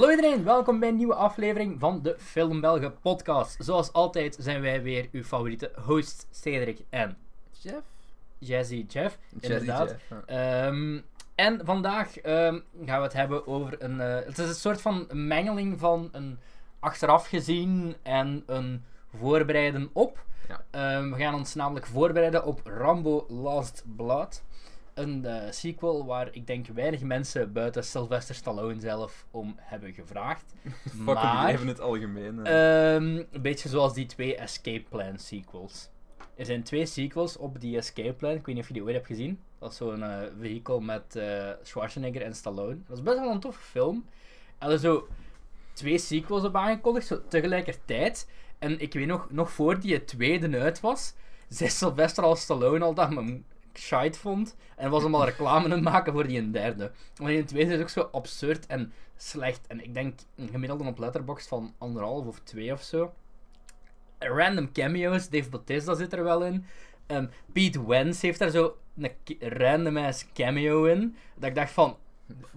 Hallo iedereen, welkom bij een nieuwe aflevering van de Film Belgen podcast. Zoals altijd zijn wij weer uw favoriete hosts, Cedric en Jeff? Jazzy Jeff. Jazzy inderdaad. Jeff, ja. Ehm, en vandaag ehm, gaan we het hebben over een... eh, het is een soort van mengeling van een achteraf gezien en een voorbereiden op. Ja. Ehm, we gaan ons namelijk voorbereiden op Rambo Last Blood. Een eh, sequel waar ik denk weinig mensen buiten Sylvester Stallone zelf om hebben gevraagd. Maar- even het algemeen. eh. Ehm, een beetje zoals die twee Escape Plan sequels. Er zijn twee sequels op die Escape Plan. Ik weet niet of je die ooit hebt gezien. Dat is zo'n eh vehicle met eh, Schwarzenegger en Stallone. Dat is best wel een toffe film. En er zo twee sequels op aangekondigd, zo tegelijkertijd. En ik weet nog, nog voor die tweede uit was, zei Sylvester al Stallone al dat me shite vond. En was hem al reclame aan het maken voor die een derde. Maar die tweede is ook zo absurd en slecht. En ik denk een gemiddelde op Letterboxd van anderhalf of twee of zo. Random cameo's, Dave Bautista zit er wel in. Ehm, Pete Wentz heeft daar zo een random ass cameo in. Dat ik dacht van,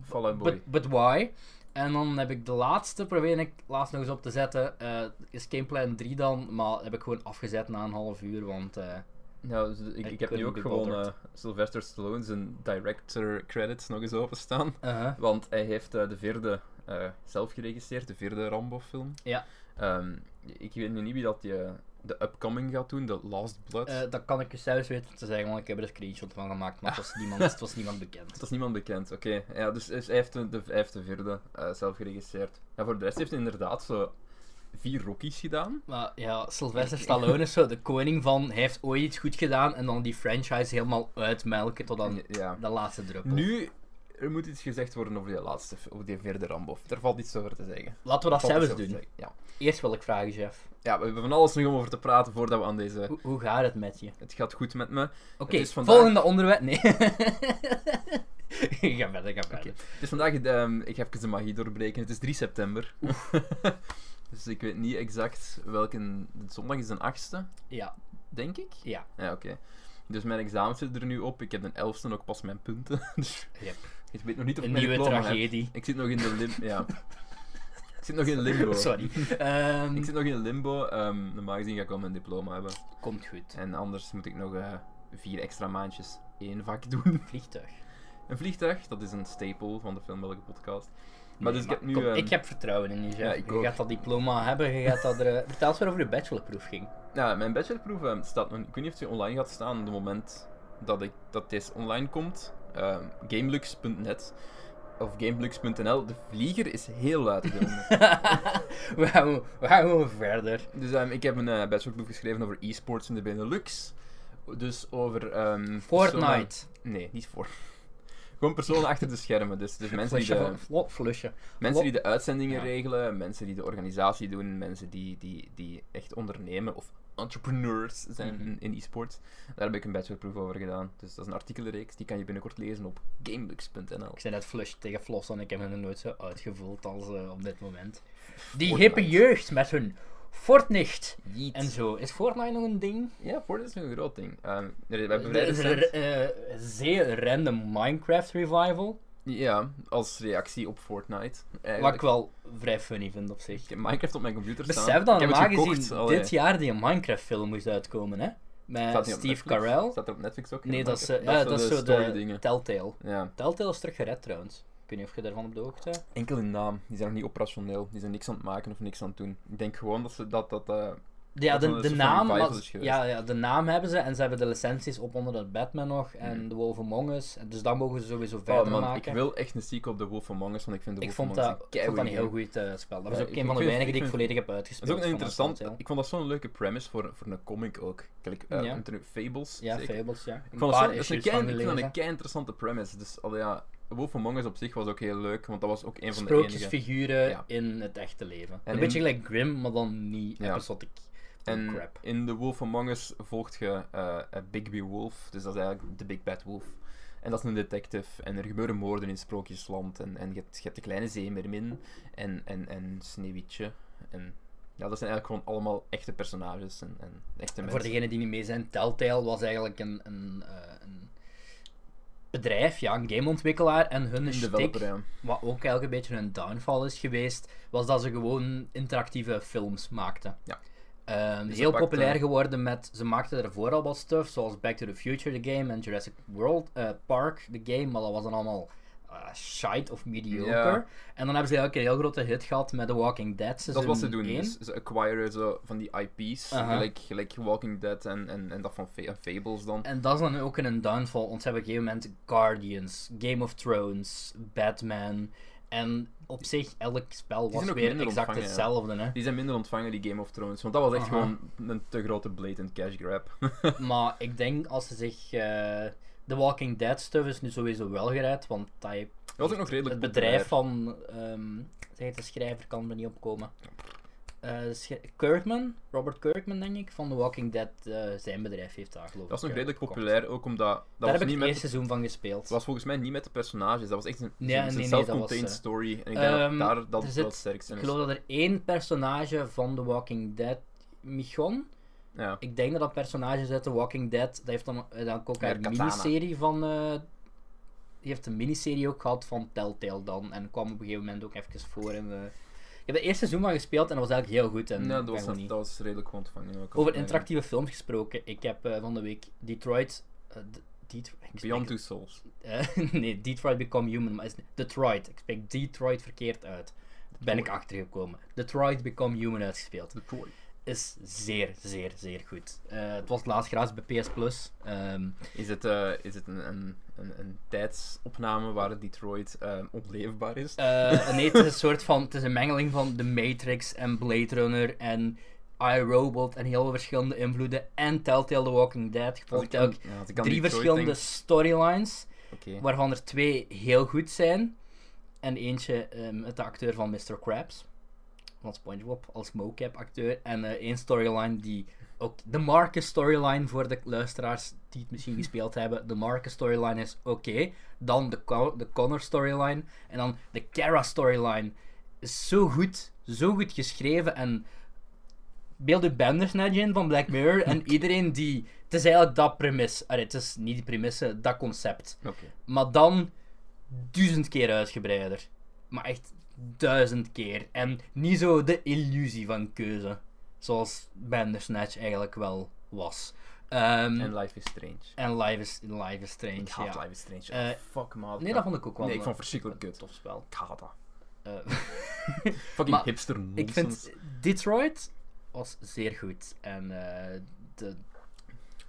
Fallout Boy. but, but why? En dan heb ik de laatste, probeer ik laatst nog eens op te zetten. eh Escape Plan 3 dan, maar heb ik gewoon afgezet na een half uur, want... eh, Ja, dus ik, ik heb nu ook gewoon eh, Sylvester Stallone zijn director credits nog eens openstaan. uh-huh. Want hij heeft eh, de vierde eh, zelf geregisseerd, de vierde Rambo-film. Ja. Ehm, ik weet nu niet wie dat eh, de upcoming gaat doen, de Last Blood. Dat kan ik je zelfs weten te zeggen, want ik heb er een screenshot van gemaakt, maar het was niemand, het was niemand bekend. dat is niemand bekend, oké. Ja, dus, hij, heeft de, hij heeft de vierde zelf geregisseerd. Ja, voor de rest heeft hij inderdaad zo vier Rockies gedaan. Maar ja, Sylvester Stallone is zo de koning van, hij heeft ooit iets goed gedaan en dan die franchise helemaal uitmelken tot aan Ja. de laatste druppel. Nu, er moet iets gezegd worden over die laatste, over die vierde Rambo. Daar valt iets over te zeggen. Laten we dat zelfs doen. Ja. Eerst wil ik vragen, Jeff. ja, we hebben van alles nog om over te praten voordat we aan deze... Hoe, hoe gaat het met je? Het gaat goed met me. Oké, vandaag- volgende onderwerp. Nee. ga verder, ga verder. Oké. Het is vandaag, ehm, ik ga even de magie doorbreken. Het is 3 september. dus ik weet niet exact welke... Zondag is de 8e, Ja, denk ik. ja. Ja, oké. Dus mijn examen zit er nu op. Ik heb de 11e ook pas mijn punten. dus Yep. ik weet nog niet of Een ik mijn nieuwe heb. tragedie. Ik zit nog in de lim... Ja. ik zit nog in limbo. Sorry. Ehm, Ik zit nog in limbo. Ehm, normaal gezien ga ik wel mijn diploma hebben. Komt goed. En anders moet ik nog eh, vier extra maandjes één vak doen. Vliegtuig. Een vliegtuig, dat is een staple van de Film Belgen podcast. Maar Nee, dus ik heb nu... kom, ehm, ik heb vertrouwen in je, Jeff. Ja, ik je ook. gaat dat diploma hebben, je gaat dat er... eh, Vertel eens waarover je bachelorproef ging. Ja, mijn bachelorproef ehm, staat nog... Ik weet niet of die online gaat staan op het moment dat, ik, dat deze online komt. Ehm, Gamelux.net of Gamelux.nl. De vlieger is heel luid. we, gaan, we gaan gewoon verder. dus ik heb een eh, bachelorproef geschreven over e-sports in de Benelux. Dus over... Fortnite. Nee, niet voor. Gewoon personen achter de schermen. Dus, dus mensen die de... flusje. Mensen die de uitzendingen Ja. regelen, mensen die de organisatie doen, mensen die, die, die echt ondernemen of entrepreneurs zijn Mhm. in, in e-sports. Daar heb ik een bachelorproef over gedaan. Dus dat is een artikelenreeks, die kan je binnenkort lezen op gamelux.nl. Ik zei net flush tegen Floss en ik heb me nooit zo uitgevoeld als eh, op dit moment. Die Fortnite. hippe jeugd met hun Fortnite en zo. Is Fortnite nog een ding? Ja, Fortnite is nog een groot ding. Ehm, we hebben vrij recent- eh, zeer random Minecraft revival. Ja, als reactie op Fortnite. Wat ik wel vrij funny vind op zich. Ik heb Minecraft op mijn computer staan. Besef dat heb normaal gezien dit jaar die Minecraft-film moest uitkomen, hè? Met Steve? Carell. Staat er op Netflix ook? Nee, dat is, eh, Minecraft? ja, dat is zo de. Telltale. Ja. Telltale is terug gered trouwens. Ik weet niet of je daarvan op de hoogte bent. Enkel in naam. Die zijn nog niet operationeel. Die zijn niks aan het maken of niks aan het doen. Ik denk gewoon dat ze dat. dat eh, Ja, Dat de, de naam, ja, ja, de naam hebben ze en ze hebben de licenties op onder dat Batman nog en Mhm. The Wolf Among Us. Dus dat mogen ze sowieso verder oh man, maken. ik wil echt een sequel op The Wolf Among Us, want ik vind The Ik Wolf Among Us dat, ik vond dat een heel goed eh, spel. Dat Ja, was ook een van de weinigen die ik volledig heb Dat uitgespeeld. is ook een interessant. Ik vond dat zo'n leuke premise voor, voor een comic ook. Kijk, eh, Ja. Fables. Ja. Fables, ja. Ik vond dat, paar zo, dat is een kei, ik vind dat een kei interessante premise. Dus al ja, Wolf Among Us op zich was ook heel leuk, want dat was ook een van de enige. Sprookjesfiguren Ja. in het echte leven. En een beetje in- gelijk Grimm, maar dan niet Ja. episodic. En crap. in The Wolf Among Us volgt je eh Bigby Wolf, dus dat is eigenlijk de Big Bad Wolf. En dat is een detective, en er gebeuren moorden in Sprookjesland, en, en je, hebt, je hebt de kleine zeemermin, en, en, en Sneeuwwitje, en ja, dat zijn eigenlijk gewoon allemaal echte personages, en, en echte En mensen. voor degenen die niet mee zijn, Telltale was eigenlijk een, een, eh, een bedrijf, ja, een gameontwikkelaar en hun shtick, ja. wat ook eigenlijk een beetje een downfall is geweest, was dat ze gewoon interactieve films maakten. Ja. Dus heel populair geworden met, ze maakten ervoor al wat stuff, zoals Back to the Future, the game, en Jurassic World eh, Park, the game, maar dat was dan allemaal eh, shite of mediocre. Ja. En dan hebben ze eigenlijk een heel grote hit gehad met The Walking Dead Dat is wat ze doen. 1. Dus ze acquiren zo van die IP's, Aha. gelijk, gelijk Walking Dead en, en, en dat van Fables dan. En dat is dan ook een downfall, want ze hebben op een gegeven moment Guardians, Game of Thrones, Batman. En op zich, elk spel was weer exact ja. hetzelfde. Hè. Die zijn minder ontvangen, die Game of Thrones. Want dat was echt Aha. gewoon een te grote blatant cash grab. Maar ik denk als ze zich. eh The Walking Dead stuff is nu sowieso wel gered, want dat heeft Dat was ook nog redelijk het bedrijf van. ehm zeg het, de schrijver kan er niet opkomen. Eh, de schri- Kirkman, Robert Kirkman denk ik, van The Walking Dead, eh, zijn bedrijf heeft daar geloof ik. Dat was nog eh, redelijk gekocht. populair, ook omdat... Dat Daar was heb ik niet het met eerste seizoen van gespeeld. Het was volgens mij niet met de personages, dat was echt een, Nee, een nee, nee, self-contained dat eh, story. En ik denk Ehm, dat daar dat het wel het sterkste Ik is. geloof dat er één personage van The Walking Dead, Michonne, Ja. ik denk dat dat personage is uit The Walking Dead, dat heeft dan, eh, dan ook een miniserie van... eh, die heeft een miniserie ook gehad van Telltale dan, en kwam op een gegeven moment ook even voor in de... Ik heb het eerste seizoen van gespeeld en dat was eigenlijk heel goed. En Ja, ik dat was, niet- dat was redelijk goed ontvangen. Over interactieve films gesproken, ik heb eh, van de week Detroit... ik Beyond Two Souls. nee, Detroit Become Human, maar is Detroit. Ik spreek Detroit verkeerd uit. Daar ben ik Detroit. achtergekomen. Detroit Become Human uitgespeeld. Detroit. Is zeer, zeer, zeer goed. Eh, het was laatst gratis bij PS Plus. Ehm, Is het, eh, is het een, een, een, een tijdsopname waar Detroit eh, onleefbaar is? eh, nee, het is een soort van. Het is een mengeling van The Matrix en Blade Runner en iRobot en heel veel verschillende invloeden. En Telltale The Walking Dead. Ik ook ja, drie Detroit verschillende denk- storylines. Waarvan er twee heel goed zijn. En eentje ehm, met de acteur van Mr. Krabs. Van SpongeBob als mocap acteur. En eh, één storyline die ook de Marcus storyline voor de luisteraars die het misschien gespeeld hebben. De Marcus storyline is oké. Dan de, Co- de Connor storyline. En dan de Kara storyline is zo goed. Zo goed geschreven. En beeld u Bandersnatch in van Black Mirror. en iedereen die... Het is eigenlijk dat premis. Allee, het is niet die premisse, dat concept. Maar dan duizend keer uitgebreider. Maar echt duizend keer. En niet zo de illusie van keuze. Zoals Bandersnatch eigenlijk wel was. Ehm, En Life is Strange. en Life is, Life is Strange, Ik haat ja. Life is Strange. Eh, fuck man. Nee, dat vond ik ook wel Nee, ik vond verschrikkelijk kut. tof spel. Ik haat dat. Eh, Fucking hipster ik nonsense. vind Detroit was zeer goed. En eh, de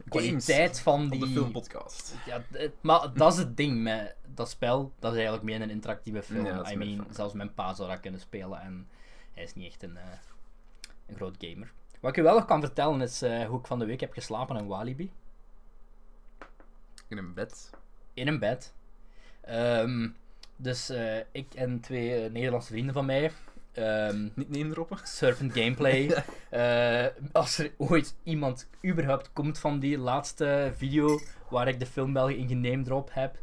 kwaliteit van Op de die... filmpodcast. Ja, maar dat is het ding met dat spel. Dat is eigenlijk meer een interactieve film. Ja, I mean, zelfs mijn pa zou dat kunnen spelen en hij is niet echt een, eh, een groot gamer. Wat ik je wel nog kan vertellen is eh, hoe ik van de week heb geslapen in Walibi. In een bed. In een bed. Ehm, dus eh, ik en twee Nederlandse vrienden van mij. Ehm, Niet neemdroppen. Serpent Gameplay. Eh, als er ooit iemand überhaupt komt van die laatste video waar ik de film België in geneemd heb.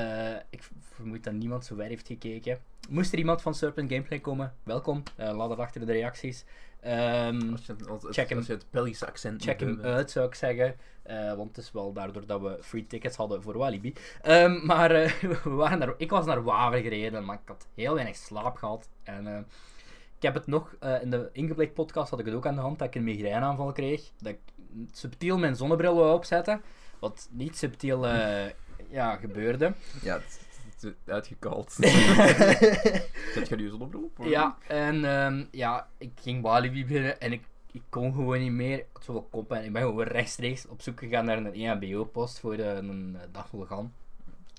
Eh, ik vermoed dat niemand zo ver heeft gekeken. Moest er iemand van Serpent Gameplay komen, welkom. Eh, laat het achter in de reacties. Ehm, Als je, het- als, Check hem. als je het accent check hem bent. uit, zou ik zeggen. Eh, want het is wel daardoor dat we free tickets hadden voor Walibi. Ehm, maar we waren daar, ik was naar Waver gereden, maar ik had heel weinig slaap gehad. En ik heb het nog, in de Ingeblikt podcast had ik het ook aan de hand, dat ik een migraineaanval kreeg. Dat ik subtiel mijn zonnebril wou opzetten. Wat niet subtiel ja, gebeurde. Ja, het, het is uitgekald. Zet je nu zonnebril op? Ja, en ehm, ja, ik ging Walibi binnen en ik, ik kon gewoon niet meer. Ik had zoveel kop en ik ben gewoon rechtstreeks op zoek gegaan naar een EHBO-post voor eh, een uh, dagvolgaan.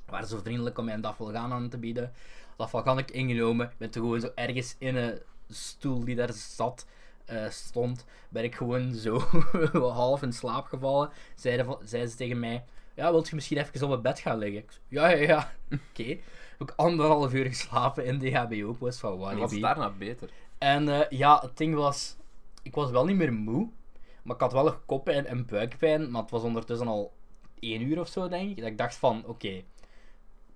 Waren zo vriendelijk om mij een dagvolgaan aan te bieden. Dagvolgaan ik ingenomen. Ik ben toen gewoon zo ergens in een stoel die daar zat, eh, stond, ben ik gewoon zo half in slaap gevallen. Zeiden, van- zeiden ze tegen mij, ja, wilt je misschien even op het bed gaan liggen? Ik ja, ja, ja, oké. Heb ik anderhalf uur geslapen in de HBO-post van En Walibi. was daarna beter? En eh, ja, het ding was, ik was wel niet meer moe, maar ik had wel een koppijn en buikpijn, maar het was ondertussen al één uur of zo, denk ik. Dat ik dacht van, oké,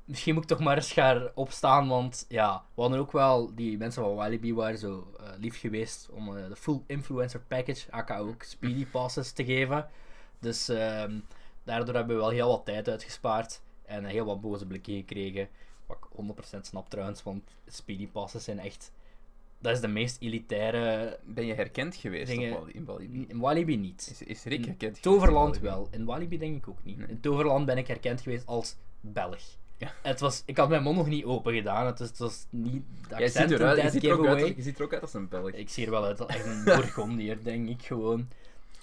misschien moet ik toch maar eens gaan opstaan, want ja, we hadden ook wel, die mensen van Walibi waren zo eh, lief geweest om eh, de full influencer package, aka ook speedy passes, te geven. Dus ehm, daardoor hebben we wel heel wat tijd uitgespaard. en heel wat boze blikken gekregen. Wat ik 100% snap trouwens, want speedy passes zijn echt... Dat is de meest elitaire... Ben je herkend geweest Dingen- op in Walibi? In Walibi niet. Is, is Rick herkend geweest Toverland in Walibi? wel. In Walibi denk ik ook niet. Nee. In Toverland ben ik herkend geweest als Belg. Ja. Het was, ik had mijn mond nog niet open gedaan. Het was, het was niet de ziet, eruit, je, ziet er ook uit, je ziet er ook uit als een Belg. Ik zie er wel uit als echt een Bourgondier, denk ik gewoon.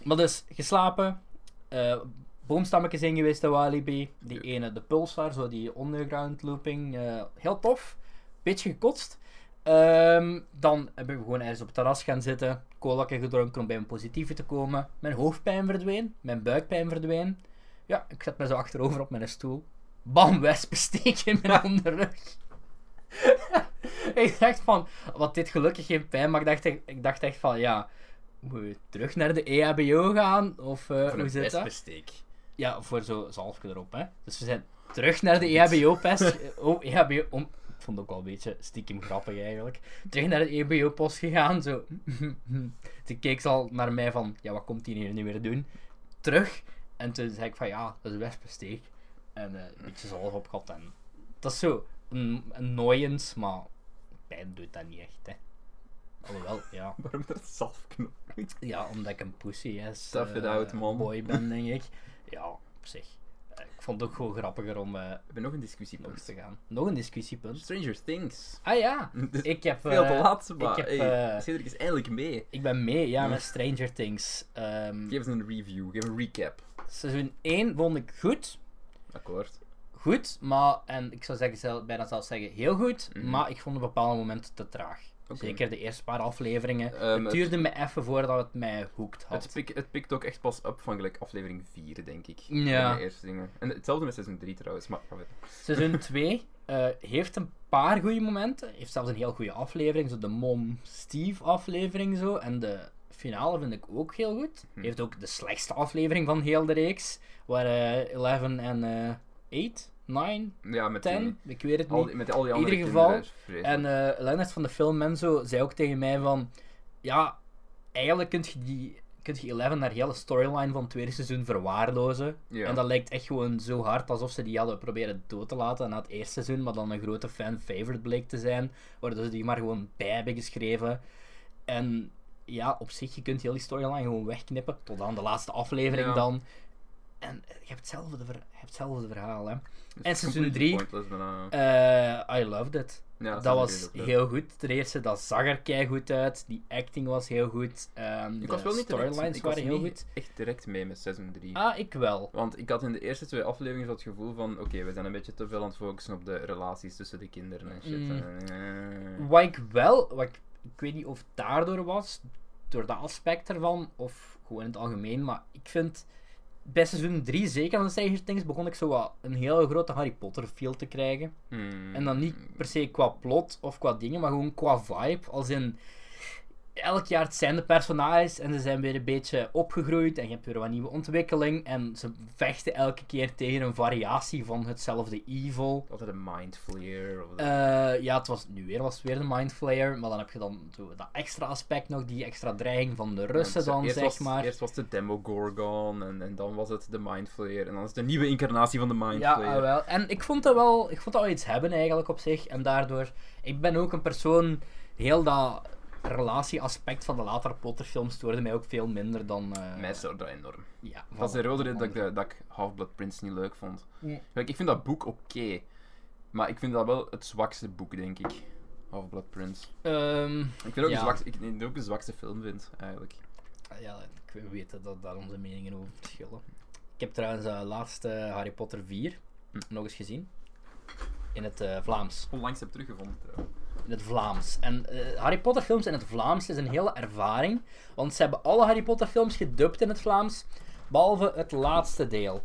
Maar dus, geslapen. eh boomstammetjes in geweest in Walibi. Die Ja. ene, de Pulsar, zo die underground looping. eh, heel tof. Beetje gekotst. Ehm, dan hebben we gewoon ergens op het terras gaan zitten. Colaatje gedronken om bij een positieve te komen. Mijn hoofdpijn verdween. Mijn buikpijn verdween. Ja, ik zet me zo achterover op mijn stoel. Bam, wespensteek in mijn onderrug. ik dacht van, wat dit gelukkig geen pijn, maar ik dacht, echt- ik dacht echt van, ja, moet je terug naar de EHBO gaan? Of eh, hoe zit dat? Ja, voor zo'n zalfje erop, hè. Dus we zijn terug naar de E EHBO-pest. oh, EHBO... Om... Ik vond het ook wel een beetje stiekem grappig, eigenlijk. Terug naar de EHBO-post gegaan, zo... toen keek ze al naar mij van, ja, wat komt hij hier nu weer doen? Terug. En toen zei ik van, ja, dat is wespensteek. En eh, een beetje zalf op gehad. En dat is zo een annoyance, maar pijn doet dat niet echt, hè. Alhoewel, ja. Waarom dat zalfknop? Ja, omdat ik een pussy is. Tough it out, man. boy ben, denk ik. Ja, op zich. Eh, Ik vond het ook gewoon grappiger om eh We hebben nog een discussiepunt. te gaan. Nog een discussiepunt. Stranger Things. Ah ja, ik heb... veel te eh, laat, maar heb, hey, Cedric is eindelijk mee. ik ben mee, ja, met Stranger Things. Ehm, Geef eens een review, geef een recap. Seizoen 1 vond ik goed. Akkoord. Goed, maar... En ik zou zeggen, zelf, bijna zelfs zeggen heel goed. Mhm. Maar ik vond op bepaalde momenten te traag. Oké. Zeker de eerste paar afleveringen. Ehm, het duurde me even voordat het mij hoekt had. Het, pik, het pikt ook echt pas op van gelijk aflevering 4, denk ik. Ja. De eerste dingen. En hetzelfde met seizoen 3 trouwens, maar. Seizoen 2 eh, heeft een paar goede momenten. Heeft zelfs een heel goede aflevering. Zo de Mom Steve aflevering zo. En de finale vind ik ook heel goed. Hm. Heeft ook de slechtste aflevering van heel de reeks. Waar eh 11 en eh 8, 9, Ja, met, 10, die, ik weet het al niet. met al die In ieder geval. En eh Leonard van de film en zo zei ook tegen mij van... Ja, eigenlijk kun je die... Kun je 11 naar hele storyline van het tweede seizoen verwaarlozen. Ja. En dat lijkt echt gewoon zo hard alsof ze die hadden proberen dood te laten na het eerste seizoen, maar dan een grote fan-favorite bleek te zijn, waardoor ze die maar gewoon bij hebben geschreven. En ja, op zich, je kunt heel die storyline gewoon wegknippen, tot aan de laatste aflevering Ja. dan. En je hebt hetzelfde, ver- je hebt hetzelfde verhaal, hè. Dus en seizoen completely drie- pointless bijna. Eh, I loved it. Ja, dat was heel goed. Ten eerste, dat zag er goed uit. Die acting was heel goed. Ehm, Ik was wel de niet storylines waren heel goed. echt direct mee met seizoen 3. Ah, ik wel. Want ik had in de eerste twee afleveringen het gevoel van, oké, we zijn een beetje te veel aan het focussen op de relaties tussen de kinderen en shit. Mm. Eh, Wat ik wel, wat ik, ik weet niet of het daardoor was, door dat aspect ervan, of gewoon in het algemeen, maar ik vind bij seizoen 3, zeker van Stranger Things, begon ik zo wat een hele grote Harry Potter feel te krijgen. hmm. En dan niet per se qua plot of qua dingen, maar gewoon qua vibe. Als in, elk jaar zijn de personages en ze zijn weer een beetje opgegroeid en je hebt weer wat nieuwe ontwikkeling. En ze vechten elke keer tegen een variatie van hetzelfde evil. Altijd een mind flare. Of Eh, ja, het was, nu weer was het weer de Mind Flayer, maar dan heb je dan zo dat extra aspect nog, die extra dreiging van de Russen dan, zeg was, maar. Eerst was de Demogorgon en, en dan was het de Mind Flare. En dan is het de nieuwe incarnatie van de Mind Ja, ah, wel. En ik vond dat wel, ik vond dat wel iets hebben eigenlijk op zich. En daardoor, ik ben ook een persoon, heel dat relatieaspect van de latere Potterfilms stoorde mij ook veel minder dan... eh, Mij stoorde dat enorm. Ja, Dat is de rode reden dat ik, de- dat ik Half-Blood Prince niet leuk vond. Kijk, ik vind dat boek oké. maar ik vind dat wel het zwakste boek, denk ik. Half-Blood Prince. Ehm, Ik vind ook, Ja. de zwakste, ik nee, ook de zwakste film vind, eigenlijk. ja, ik weet dat daar onze meningen over verschillen. Ik heb trouwens uh, laatst eh, Harry Potter 4 Hm. nog eens gezien. In het eh, Vlaams. Onlangs heb teruggevonden, trouwens. In het Vlaams. En eh, Harry Potter films in het Vlaams is een hele ervaring. Want ze hebben alle Harry Potter films gedubt in het Vlaams. Behalve het laatste deel.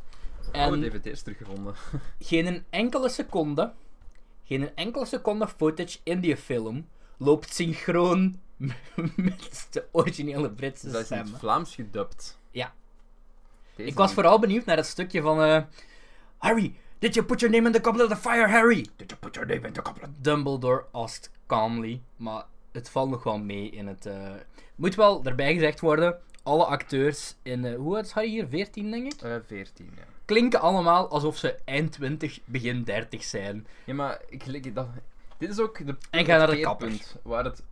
Alle En dvd's teruggevonden. geen enkele seconde, geen enkele seconde footage in die film loopt synchroon met de originele Britse dat is in stem. het Vlaams gedubt. Ja. Deze Ik was vooral benieuwd naar het stukje van... eh, Harry, did you put your name in the goblet of the fire, Harry? Did you put your name in the goblet? Dumbledore asked calmly. Maar het valt nog wel mee in het... eh, Moet wel erbij gezegd worden, alle acteurs in... eh, hoe oud is Harry hier? 14, denk ik? Eh 14, ja. klinken allemaal alsof ze eind 20, begin 30 zijn. Ja, maar ik, gelijk dat, dit is ook de, En ga naar de het kapper. waar het...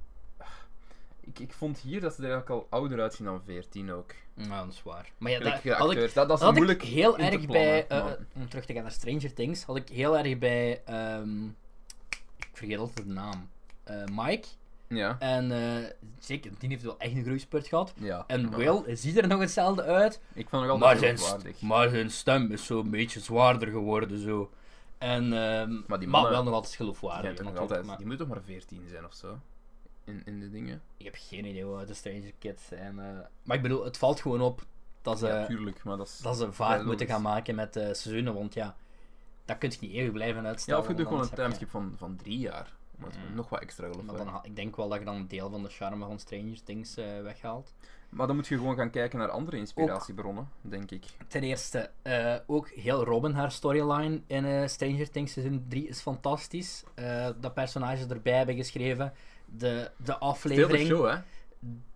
Ik, ik vond hier dat ze er eigenlijk al ouder uitzien dan 14 ook. Nou, dat is waar. Maar ja, dat, had ik, dat, dat is had moeilijk ik heel in te erg plannen, bij... eh, maar- om terug te gaan naar Stranger Things, had ik heel erg bij... ehm, ik vergeet altijd de naam. Eh, Mike. Ja. En eh, zeker, die heeft wel echt een groeispurt gehad. ja. En maar Will ziet er nog hetzelfde uit. Ik vond het nog Maar altijd zijn, geloofwaardig. maar zijn stem is zo'n beetje zwaarder geworden. Zo. En, ehm, Maar die mannen- wel nog altijd geloofwaardig. natuurlijk, maar die moet toch maar 14 zijn of zo? In, in de dingen. Ik heb geen idee oud de Stranger Kids zijn. eh. maar ik bedoel, het valt gewoon op dat ze, ja, tuurlijk, maar dat is... dat ze vaart moeten gaan maken met eh seizoenen. Want ja, dat kun je niet eeuwig blijven Ja, uitstellen. of je doet gewoon een timeskip van, van drie jaar. Maar het Mm. nog wat extra je- Maar dan, ik denk wel dat je dan een deel van de charme van Stranger Things eh, weghaalt. Maar dan moet je gewoon gaan kijken naar andere inspiratiebronnen, denk ik. Ten eerste, ook heel Robin, haar storyline in Stranger Things seizoen 3 is fantastisch. Dat personage erbij hebben geschreven. De, de aflevering, show, hè?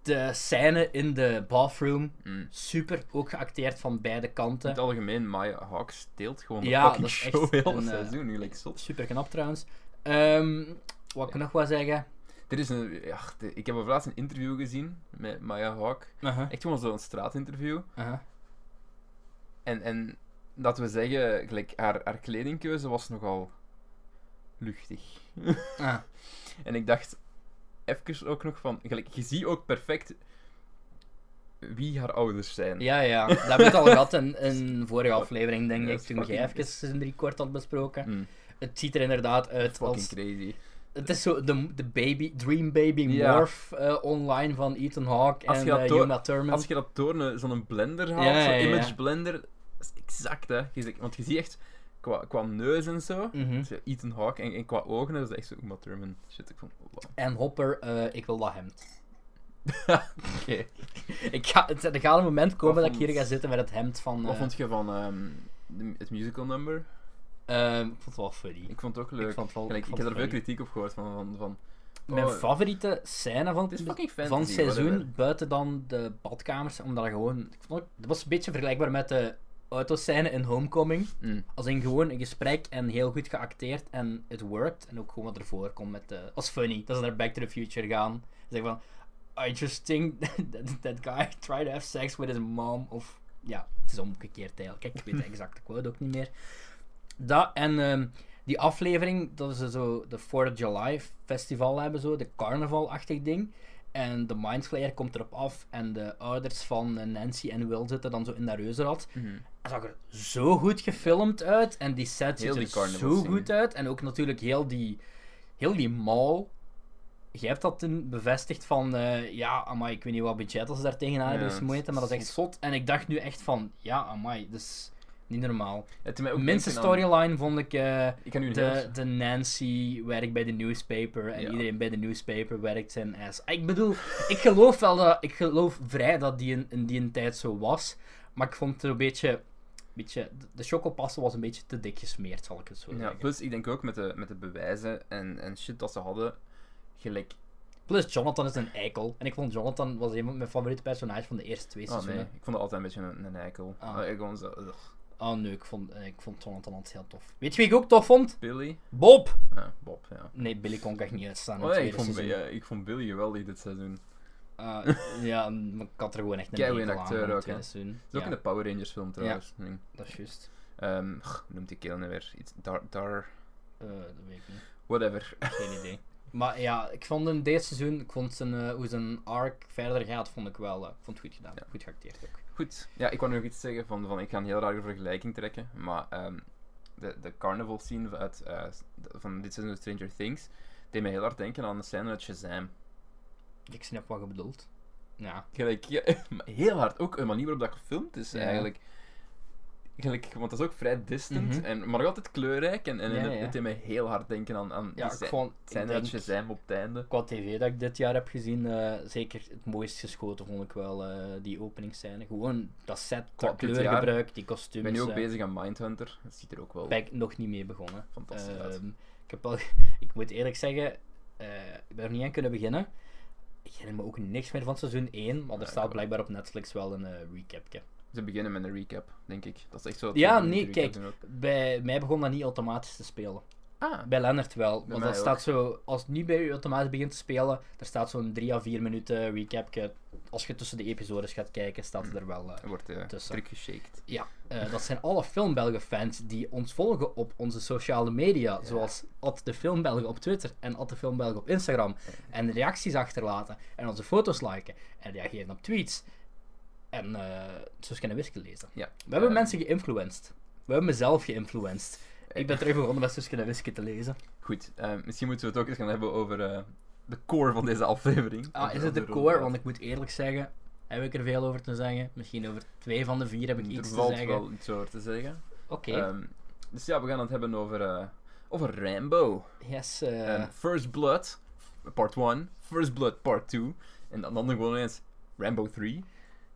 de scène in de bathroom. Mm. Super, ook geacteerd van beide In kanten. het algemeen, Maya Hawk steelt gewoon de Ja, fucking show heel een, het eh, seizoen. Nu zot. Super knap trouwens. Ehm, wat kan ik nog wel zeggen? Er is een... Ja, ik heb laatst een interview gezien met Maya Hawk. Uh-huh, Echt gewoon zo'n straatinterview. uh-huh. En, en dat we zeggen, gelijk, haar, haar kledingkeuze was nogal luchtig. Ah, En ik dacht even ook nog van, gelijk, je ziet ook perfect wie haar ouders zijn. ja, ja. Dat hebben we het al gehad in een vorige aflevering, denk ik. Toen jij even seizoen 3 kort had besproken. Mm, Het ziet er inderdaad uit fucking als... crazy. Het is zo de, de baby, Dream Baby Ja. Morph eh, online van Ethan Hawke en eh, Thurman. Als je dat door zo'n blender haalt, Ja, zo'n ja. image blender, dat is exact hè. Want je ziet echt, qua, qua neus en zo, dus ja, Ethan Hawke, en, en qua ogen, dat is echt zo Uma Thurman. Shit, ik vond wow. En Hopper, eh, ik wil dat hemd. Oké. Ga, het, er gaat een moment komen dat ik hier ga zitten met het hemd van... Wat eh, vond je van ehm, de- het musical number? ehm, ik vond het wel funny. Ik vond het ook leuk. Ik vond het wel, Gelijk, ik heb er veel kritiek op gehoord van, van, van Mijn Oh, favoriete scène van, het is fucking fantasy, van het seizoen, whatever. buiten dan de badkamers, omdat gewoon... Ik vond het, het was een beetje vergelijkbaar met de autoscène in Homecoming. Mm. Als in gewoon een gesprek en heel goed geacteerd en het worked. En ook gewoon wat ervoor komt met de... als funny, dat ze naar Back to the Future gaan. Zeg van... I just think that, that guy tried to have sex with his mom. Of... Ja, het is omgekeerd eigenlijk. Kijk, ik weet de exacte quote ook niet meer. Dat en ehm, die aflevering, dat ze zo de 4th of July festival hebben, zo, de carnaval-achtig ding. En de Mindflayer komt erop af en de ouders van eh, Nancy en Will zitten dan zo in dat reuzenrad. Mhm. Het zag er zo goed gefilmd uit en die set ziet er zo scene. goed uit. En ook natuurlijk heel die, heel die mall. Jij hebt dat toen bevestigd van, eh, ja, amai, ik weet niet wat budget als ze daar tegenaan hebben Ja, gesmeten, maar dat is echt zot. En ik dacht nu echt van, ja, amai, dat is niet normaal. De minste aan- storyline vond ik eh, Ik de, Nancy werkt bij de newspaper en Ja. iedereen bij de newspaper werkt zijn ass. Ik bedoel, ik geloof wel dat, ik geloof vrij dat die in, in die tijd zo was, maar ik vond het een beetje, beetje de chocopaste was een beetje te dik gesmeerd, zal ik het zo Ja, zeggen. plus ik denk ook met de, met de bewijzen en, en shit dat ze hadden, gelijk... Plus Jonathan is een eikel en ik vond Jonathan was een van mijn favoriete personages van de eerste twee Oh nee, seizoenen. ik vond het altijd een beetje een, een eikel. Ah. Eh, gewoon zo... ugh. Oh nee, ik vond, eh, ik vond Jonathan altijd heel tof. Weet je wie ik ook tof vond? Billy? Bob! Ja, Bob, ja. Nee, Billy kon ik echt niet uitstaan. Oh nee, ik vond, seizoen. ja, ik vond Billy geweldig dit seizoen. Ah, ja, maar ik had er gewoon echt een aan acteur ook, hè. Het is ook in de Power Rangers film trouwens. Dat is juist. Hoe noemt die kerel nu weer? Iets, dar, dar... Eh, dat weet ik niet. Whatever. Geen idee. Maar ja, ik vond in dit seizoen, ik vond zijn, eh, hoe zijn arc verder gaat, vond ik wel, eh, vond het goed gedaan. Ja. Goed geacteerd ook. Goed. Ja, ik wou nog iets zeggen van, van ik ga een heel rare vergelijking trekken, maar ehm, de, de carnival scene uit, van dit seizoen Stranger Things deed me heel hard denken aan de scène uit Shazam. Ik snap wat je bedoelt. Ja. Gelijk, ja, heel hard. Ook een manier waarop dat gefilmd is Ja. eigenlijk. Gelijk, want dat is ook vrij distant, Mhm. en, maar nog altijd kleurrijk. En, en Ja, het, ja. het deed heel hard denken aan, aan Ja, ik ik uit denk, Shazam op het einde. qua tv dat ik dit jaar heb gezien, eh, zeker het mooist geschoten vond ik wel eh, die openingsscène. Gewoon dat set, Qua kleurgebruik, die Ik kostuums. ben nu ook eh, bezig aan Mindhunter. Dat ziet er ook wel ben ik nog niet mee begonnen. fantastisch. Ehm, ik, heb al, ik moet eerlijk zeggen, ik ben er niet aan kunnen beginnen. Herinner me ook niks meer van seizoen 1, maar er staat blijkbaar op Netflix wel een eh recapje. Ze beginnen met een recap, denk ik. Dat is echt zo. Ja, nee, recap kijk. Bij mij begon dat niet automatisch te spelen. Ah, Bij Lennart wel. Bij Want dat staat zo, als het nu bij u automatisch begint te spelen, er staat zo'n 3 à 4 minuten recapje. Als je tussen de episodes gaat kijken, staat het er wel. eh, er wordt uh, Tussen. Ja, eh, dat zijn alle Filmbelgen fans die ons volgen op onze sociale media, Ja. zoals at de Filmbelgen op Twitter en at de Filmbelgen op Instagram. En reacties achterlaten en onze foto's liken en reageren op tweets. En eh zo kunnen Wiske lezen. Ja. We hebben mensen geïnfluenced. We hebben mezelf geïnfluenced. Ik ben terug begonnen met Suske en Wiske te lezen. Goed, eh, misschien moeten we het ook eens gaan hebben over eh, de core van deze aflevering. Ah, is het de core? Want ik moet eerlijk zeggen, heb ik er veel over te zeggen. Misschien over twee van de vier heb ik iets er te valt zeggen. wel iets over te zeggen. Oké, Ehm, dus ja, we gaan het hebben over, eh, over Rambo. yes. eh, Ehm, First Blood, part 1. First Blood, part 2. En dan, dan gewoon eens Rambo 3.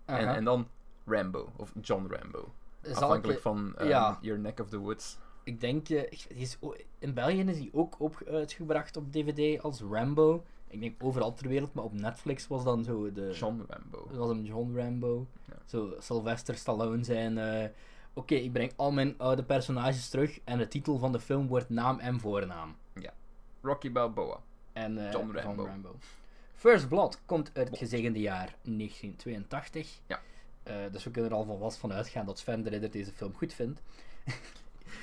En, en dan Rambo, of John Rambo. Zal Afhankelijk van ehm, ja. Your Neck of the Woods. Ik denk, die is, in België is die ook op, uitgebracht op DVD als Rambo. Ik denk overal ter wereld, maar op Netflix was dan zo de. John Rambo. Dat was een John Rambo. Ja. Zo Sylvester Stallone zijn. eh, Oké, ik breng al mijn oude personages terug en de titel van de film wordt naam en voornaam. Rocky Balboa. En, eh, John Rambo. First Blood komt uit het gezegende jaar 1982. Ja. Dus we kunnen er al van vast van uitgaan dat Sven de Ridder deze film goed vindt.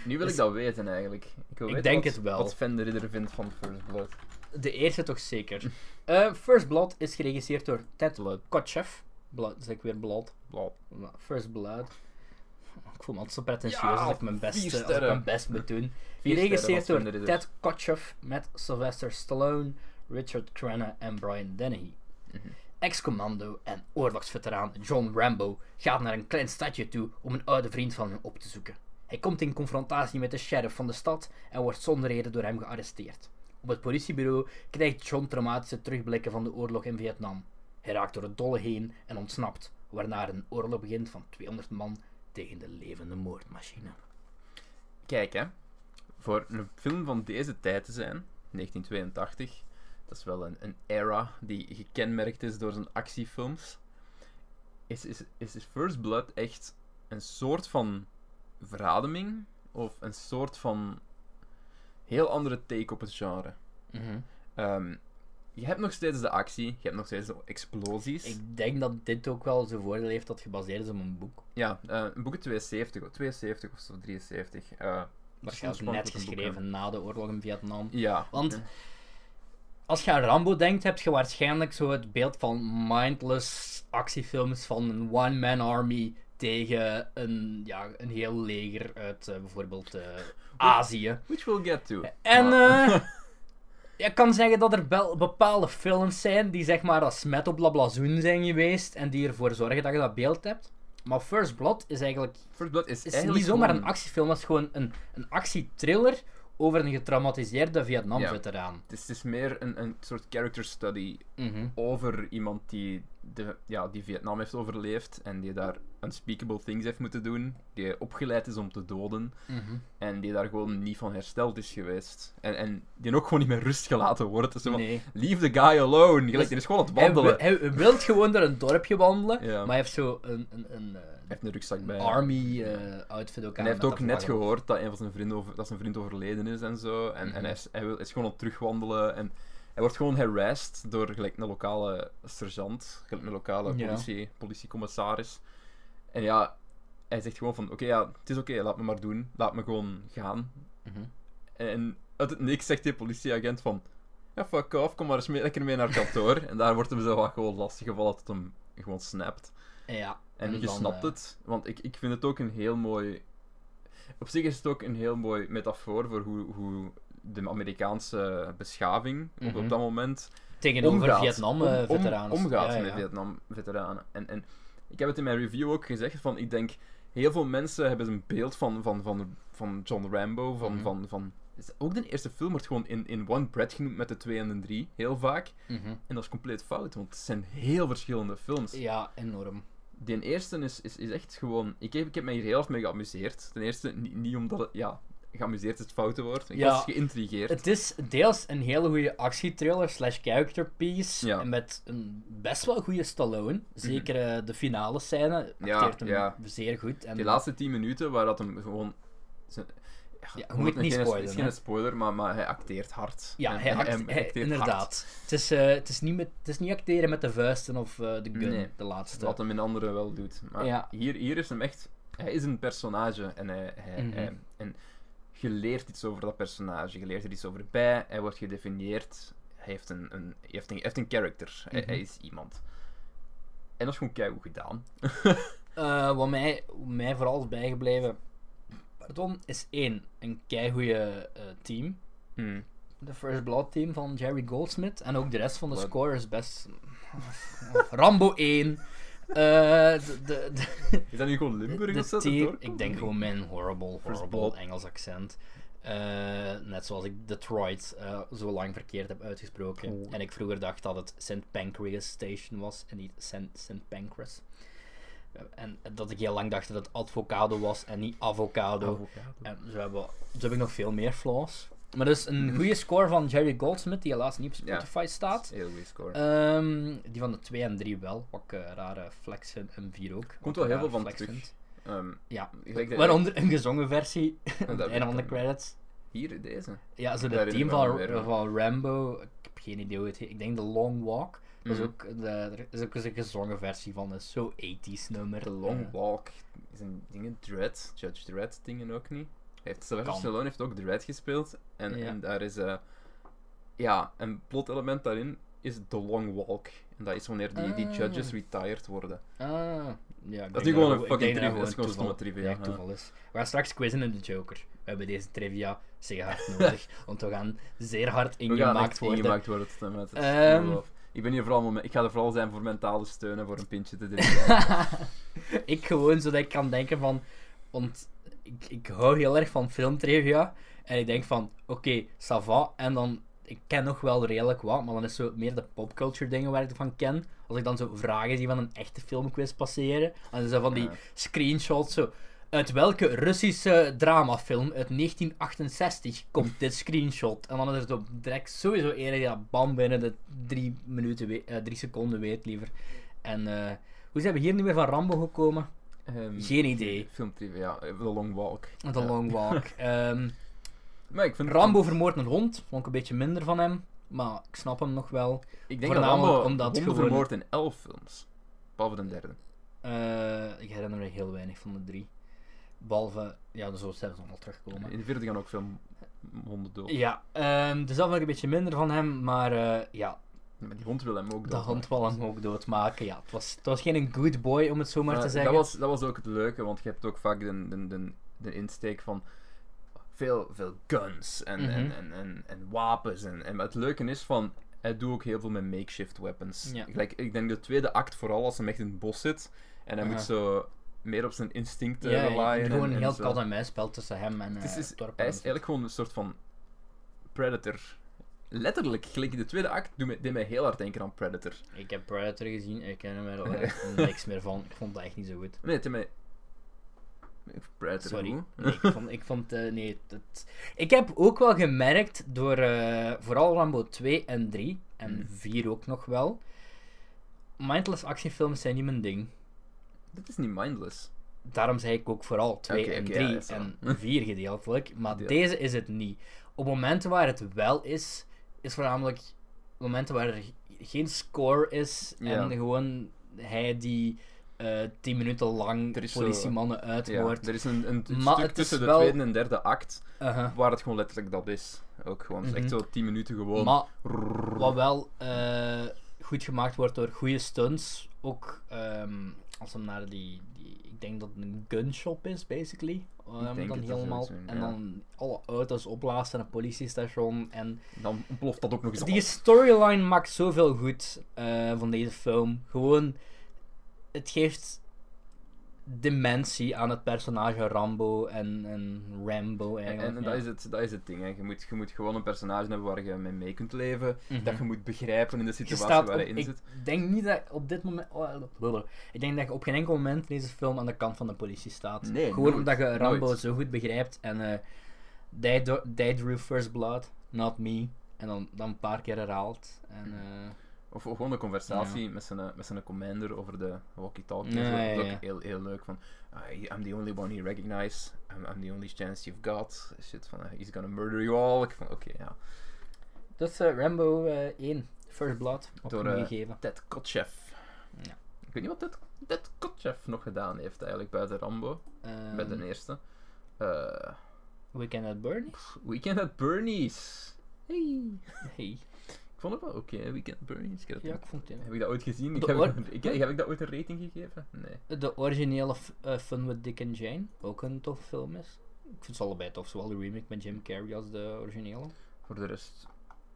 Nu wil ik dat weten eigenlijk. Ik, wil Ik weten denk wat, het wel. Wat Sven de Ridder vindt van First Blood. De eerste toch zeker. Eh, First Blood is geregisseerd door Ted Blood. Kotcheff. Blood, zeg ik weer Blood. First Blood. Ik voel me altijd zo pretentieus Ja, als ik mijn best, vier als ik mijn best moet doen. Geregisseerd door. Ted Kotcheff met Sylvester Stallone, Richard Crenna en Brian Dennehy. Mhm. Ex-commando en oorlogsveteraan John Rambo gaat naar een klein stadje toe om een oude vriend van hem op te zoeken. Hij komt in confrontatie met de sheriff van de stad en wordt zonder reden door hem gearresteerd. Op het politiebureau krijgt John traumatische terugblikken van de oorlog in Vietnam. Hij raakt door het dolle heen en ontsnapt, waarna een oorlog begint van 200 man tegen de levende moordmachine. Kijk hè, voor een film van deze tijd te zijn, 1982, dat is wel een, een era die gekenmerkt is door zijn actiefilms, is, is, is First Blood echt een soort van verademing of een soort van heel andere take op het genre. Ehm, je hebt nog steeds de actie, je hebt nog steeds de explosies. Ik denk dat dit ook wel zijn voordeel heeft dat gebaseerd is op een boek. Ja, eh, een boek uit 72, of 72 of zo, 73. eh, Waarschijnlijk net boek, geschreven na de oorlog in Vietnam. ja. Want als je aan Rambo denkt, heb je waarschijnlijk zo het beeld van mindless actiefilms van een one-man army tegen een, ja, een heel leger uit eh, bijvoorbeeld eh, Azië. Which we'll get to. En je kan zeggen dat er wel bepaalde films zijn die zeg maar als smet op la blazoen zijn geweest en die ervoor zorgen dat je dat beeld hebt. Maar First Blood is eigenlijk First Blood is, is eigenlijk niet zomaar gewoon- een actiefilm, dat is gewoon een, een actietriller over een getraumatiseerde Vietnam-veteraan. Het is, het is meer een, een soort character study Mhm. over iemand die, de, ja, die Vietnam heeft overleefd en die daar unspeakable things heeft moeten doen, die opgeleid is om te doden Mhm. en die daar gewoon niet van hersteld is geweest. En, en die ook gewoon niet meer rust gelaten wordt. Dus van, leave the guy alone. Gelijk, Dus die is gewoon aan het Hij, wandelen. wi- hij wil gewoon door een dorpje wandelen, Ja. maar hij heeft zo een, een, een, eh, Hij heeft een rugzak bij. army eh, outfit ook En aan. hij heeft ook net gehoord dat, een van zijn vrienden over, dat zijn vriend overleden is en zo. En, en Mhm. hij, is, hij, wil, is gewoon aan het terugwandelen. En hij wordt gewoon harassed door gelijk een lokale sergeant, gelijk een lokale Ja. politie, politiecommissaris. En ja, hij zegt gewoon van, oké, ja, het is oké, laat me maar doen. Laat me gewoon gaan. Mhm. En uit het niks zegt die politieagent van, ja, fuck off, kom maar eens mee, lekker mee naar kantoor. en daar wordt hem zo wat gewoon lastiggevallen tot hem gewoon snapt. Ja. En, je dan, snapt eh, het, want ik, ik vind het ook een heel mooi. Op zich is het ook een heel mooi metafoor voor hoe, hoe de Amerikaanse beschaving op, Mhm. op dat moment Tegenover. Vietnam-veteranen. Om- omgaat ja, met. Vietnam-veteranen. En, en ik heb het in mijn review ook gezegd, van ik denk, heel veel mensen hebben een beeld van, van, van, van John Rambo, van... Mhm. van, van is- ook de eerste film wordt gewoon in, in one breath genoemd met de 2 en de 3, heel vaak. Mhm. En dat is compleet fout, want het zijn heel verschillende films. Ja, enorm. Die eerste is, is, is echt gewoon... Ik heb, ik heb me hier heel erg mee geamuseerd. Ten eerste, niet, niet omdat het... Ja, geamuseerd is het foute woord. Ik Ja. was geïntrigeerd. Het is deels een hele goede actietrailer slash character piece. Ja. Met een best wel goede Stallone. Zeker eh, de finale scène Ja, acteert hem ja. zeer goed. En Die laatste 10 minuten waar dat hem gewoon. zijn- je moet niet spoilen, Het is geen spoiler, maar, maar hij acteert hard. Ja, En- hij act- acteert inderdaad. Het is, eh, het, is niet met, het is niet acteren met de vuisten of eh, de gun, Nee, de laatste. Hard. Wat hem in andere wel doet. Maar Ja. hier, hier is hem echt. Hij is een personage en, hij, hij, Mhm. hij- en je leert iets over dat personage. Je leert er iets over bij. Hij wordt gedefinieerd. Hij heeft een, een, hij heeft een, heeft een character. Hij, Mhm. hij is iemand. En dat is gewoon keigoed gedaan. Eh, wat mij, mij vooral is bijgebleven, pardon, is één, een keigoede eh team. Hmm. De First Blood team van Jerry Goldsmith. En ook de rest van de Blood. score is best... Rambo 1. Eh, de, de, de, Is dat nu gewoon Limburg of zo? ik denk gewoon mijn horrible, horrible. Engels accent. Eh, net zoals ik Detroit eh, zo lang verkeerd heb uitgesproken. Oh. En ik vroeger dacht dat het St. Pancras Station was en niet St. St. Pancras. En dat ik heel lang dacht dat het avocado was en niet avocado. Avocado. En zo, hebben, zo heb ik nog veel meer flaws. Maar dus een goede score van Jerry Goldsmith, die helaas niet op Ja. Spotify staat. Heel goede score. Ehm, die van de 2 en 3 wel, wat ik eh, rare flex vind, en 4 ook. Komt wel heel veel van terug. Ehm, Ja, waaronder een gezongen versie einde van de credits. Hier, deze. Ja, zo de team van, van Rambo, ik heb geen idee hoe het heet, ik denk The Long Walk. Dat is Mhm. ook, de, er is ook eens een gezongen versie van, een zo 80s nummer. The Long Eh, Walk. Is een dingen Dread. Judge Dread dingen ook niet. Heeft, Sylvester Kan. Stallone heeft ook Dread gespeeld. En, Ja. en daar is eh ja, een plot element daarin is The Long Walk. En dat is wanneer die, die Ah. judges retired worden. Ah, ja. Dat is gewoon een fucking trivia. dat is gewoon stomme trivia. ja, toeval is. We gaan straks quizzen in de Joker. We hebben deze trivia zeer hard nodig, want we gaan zeer hard ingemaakt worden. ingemaakt worden tot en met. Het is Ehm. Ik ben hier vooral momen- ik ga er vooral zijn voor mentale steun en voor een pintje te drinken. ik gewoon, zodat ik kan denken van... Want ik, ik hou heel erg van filmtrivia. En ik denk van, oké, ça va. En dan... Ik ken nog wel redelijk wat, maar dan is zo meer de popculture dingen waar ik van ken. Als ik dan zo vragen zie van een echte filmquiz passeren. Dan is dat van die Ja. screenshots zo... Uit welke Russische dramafilm uit 1968 komt dit screenshot? En dan is er zo direct sowieso die dat bam binnen de drie, minuten eh, drie seconden weet liever. En eh, hoe zijn we hier nu weer van Rambo gekomen? Ehm, Geen idee. Filmtrivia, ja. The Long Walk. The Ja. Long Walk. Maar ik vind Rambo vermoordt een hond. Vond ik een beetje minder van hem. Maar ik snap hem nog wel. Ik denk dat Voornamelijk Rambo omdat gewoon- vermoord in elf films. Behalve de derde. Eh, ik herinner me heel weinig van de drie. Behalve, ja, er zullen zelfs allemaal terugkomen. In de vierde gaan ook veel honden dood. Ja, ehm, dus dat vond ik een beetje minder van hem. Maar eh, ja, Maar die hond wil hem ook de dood. hond wil hem ook doodmaken. Ja, het was, het was geen good boy, om het zo maar te zeggen. Dat was, dat was ook het leuke, want je hebt ook vaak de, de, de, de insteek van veel, veel guns en, Mhm. en, en, en, en wapens. En, en het leuke is van, hij doet ook heel veel met makeshift weapons. Ja. Ik denk de tweede act vooral als hij echt in het bos zit en hij moet zo meer op zijn instincten ja, relyen. gewoon en, een en heel kat en muis spel tussen hem en Het is, eh, is- Thorpe hij is eigenlijk gewoon een soort van Predator. Letterlijk, gelijk in de tweede act, doet mij, deed mij heel hard denken aan Predator. Ik heb Predator gezien, ik ken er wel niks meer van. Ik vond dat echt niet zo goed. Nee, het deed mij... Predator, Sorry. Nee, ik vond, ik vond eh, nee, het... Ik heb ook wel gemerkt door eh, vooral Rambo 2 en 3 en Mhm. 4 ook nog wel. Mindless actiefilms zijn niet mijn ding. Dit is niet mindless. Daarom zei ik ook vooral 2 Oké, en oké, 3 ja, dat is en wel. 4 gedeeltelijk. Maar deze is het niet. Op momenten waar het wel is, is voornamelijk momenten waar er geen score is Ja. en gewoon hij die eh 10 minuten lang zo- politiemannen Ja, uithoort. er is een, een, stuk tussen de wel- tweede en derde act Uh-huh. waar het gewoon letterlijk dat is. Ook gewoon, echt Mhm. zo 10 minuten gewoon. Maar wat wel eh, goed gemaakt wordt door goede stunts. Ook ehm, als hem naar die, die. Ik denk dat het een gunshop is, basically. Denk dan helemaal. En dan alle auto's opblazen en een politiestation. En Dan ontploft dat ook nog eens. die storyline maakt zoveel goed eh, van deze film. Gewoon, het geeft dimensie aan het personage Rambo en, en Rambo En, eigenlijk. en ja. dat, is het, dat is het ding. Hè. Je, moet, je moet gewoon een personage hebben waar je mee mee kunt leven. Mhm. Dat je moet begrijpen in de Je situatie waar hij in ik zit. denk niet dat op dit moment. oh, blablabla. ik denk dat je op geen enkel moment in deze film aan de kant van de politie staat. Nee, Gewoon nooit, omdat je Rambo nooit. zo goed begrijpt. En eh, They, do, they drew first blood, not me. En dan, dan een paar keer herhaald. En, eh, Of, gewoon een conversatie met, zijn, met zijn commander over de walkie-talkie. Ja, dat is ook ja. heel, heel leuk. Van, "I- I'm the only one he recognized. I'm, I'm the only chance you've got. Shit van, uh, he's gonna murder you all. Ik van, oké, ja. dat is eh, Rambo eh 1, First Blood, op Door, hem eh, gegeven. Ted Kotcheff. Ja. Ik weet niet wat Ted, Ted Kotcheff nog gedaan heeft eigenlijk buiten Rambo. bij de Ehm, eerste. Eh, Weekend at Bernie's? Weekend at Bernie's. Hey. Hey. Ik vond het wel oké, Weekend at Bernie's. Ik heb, Ja, ik vond het heb ik dat ooit gezien? Ik heb, ik, heb ik dat ooit een rating gegeven? Nee. De originele eh, Fun with Dick and Jane, ook een toffe film is. Ik vind ze allebei tof, zowel de remake met Jim Carrey als de originele. Voor de rest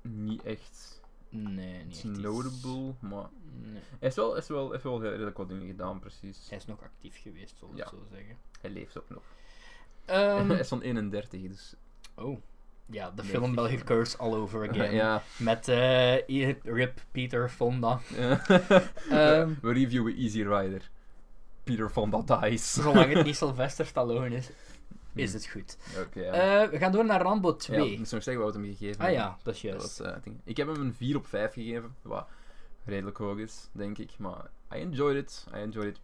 niet echt Nee, niet echt iets- notable, maar Nee. hij heeft wel, is wel, heeft wel redelijk wat dingen gedaan, precies. Hij is nog actief geweest, zal ik Ja. zo zeggen. Hij leeft ook nog. Ehm, hij is van 31, dus... oh. Ja, de film ik- België Curse all over again. ja. Met eh, Rip Peter Fonda. Ja. Ehm. We reviewen Easy Rider. Peter Fonda dies. Zolang het niet Sylvester Stallone is, is Hmm. het goed. Ja. Eh, we gaan door naar Rambo ja, 2. ik moest nog zeggen wat hem gegeven ah ja, dat is Dat juist. was, eh. Ik heb hem een 4 op 5 gegeven, wat redelijk hoog is, denk ik. Maar I enjoyed it. I enjoyed it.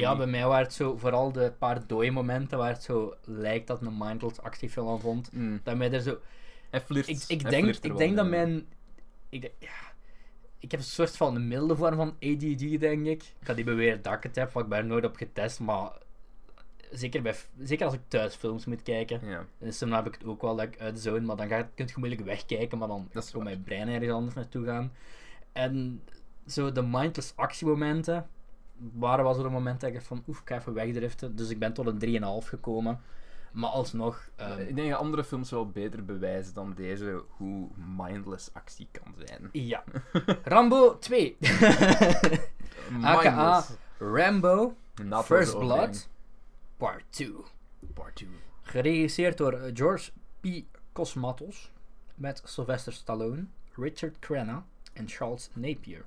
Ja, bij mij waren het zo, vooral de paar dode momenten waar het zo lijkt dat een mindless actiefilm aan vond. Mm. Dat mij er zo... Hij flirt. Ik, ik denk, ik wel denk dat mijn... Ik, denk- ja, ik heb een soort van een milde vorm van ADD, denk ik. Ik ga die beweren dat ik het heb, want ik ben er nooit op getest, maar... Zeker, bij, zeker als ik thuis films moet kijken. Ja, En soms heb ik het ook wel dat ik uitzone, maar dan ga, kun je moeilijk wegkijken, maar dan Dat is kan waar. mijn brein ergens anders naartoe gaan. En zo de mindless actiemomenten waren wel zo de momenten dat ik dacht van oef, ik ga even wegdriften. Dus ik ben tot een 3,5 gekomen. Maar alsnog, ehm, ik denk dat andere films wel beter bewijzen dan deze hoe mindless actie kan zijn. ja. Rambo 2. AKA. Rambo First. Blood Part 2. Part 2. Geregisseerd door eh, George P. Cosmatos. Met Sylvester Stallone, Richard Crenna en Charles Napier.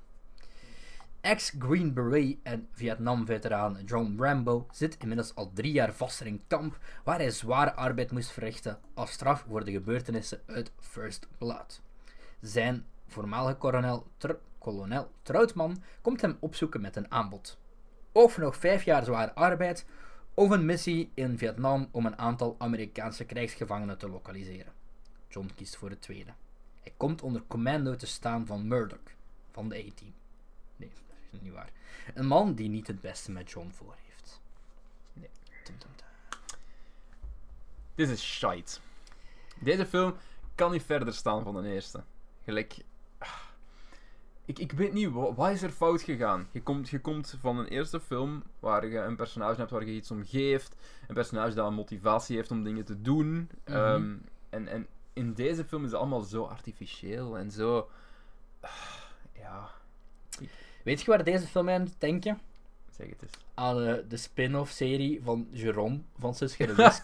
Ex-Green Beret en Vietnam-veteraan John Rambo zit inmiddels al drie jaar vast in een kamp waar hij zware arbeid moest verrichten als straf voor de gebeurtenissen uit First Blood. Zijn voormalige kolonel, kolonel Troutman komt hem opzoeken met een aanbod. Of nog vijf jaar zware arbeid of een missie in Vietnam om een aantal Amerikaanse krijgsgevangenen te lokaliseren. John kiest voor het tweede. Hij komt onder commando te staan van Murdoch, van de A-team. Nee, niet waar. Een man die niet het beste met John voor heeft. Nee. Dit is shite. Deze film kan niet verder staan van de eerste. Gelijk. ah. Ik, ik weet niet, wa- wat is er fout gegaan? Je komt, je komt van een eerste film waar je een personage hebt waar je iets om geeft. Een personage dat een motivatie heeft om dingen te doen. Mhm. Ehm, en, en in deze film is het allemaal zo artificieel en zo. ah, ja, Weet je waar deze film aan moet denken? zeg het eens. Aan eh, de spin-off serie van Jerome van Suske de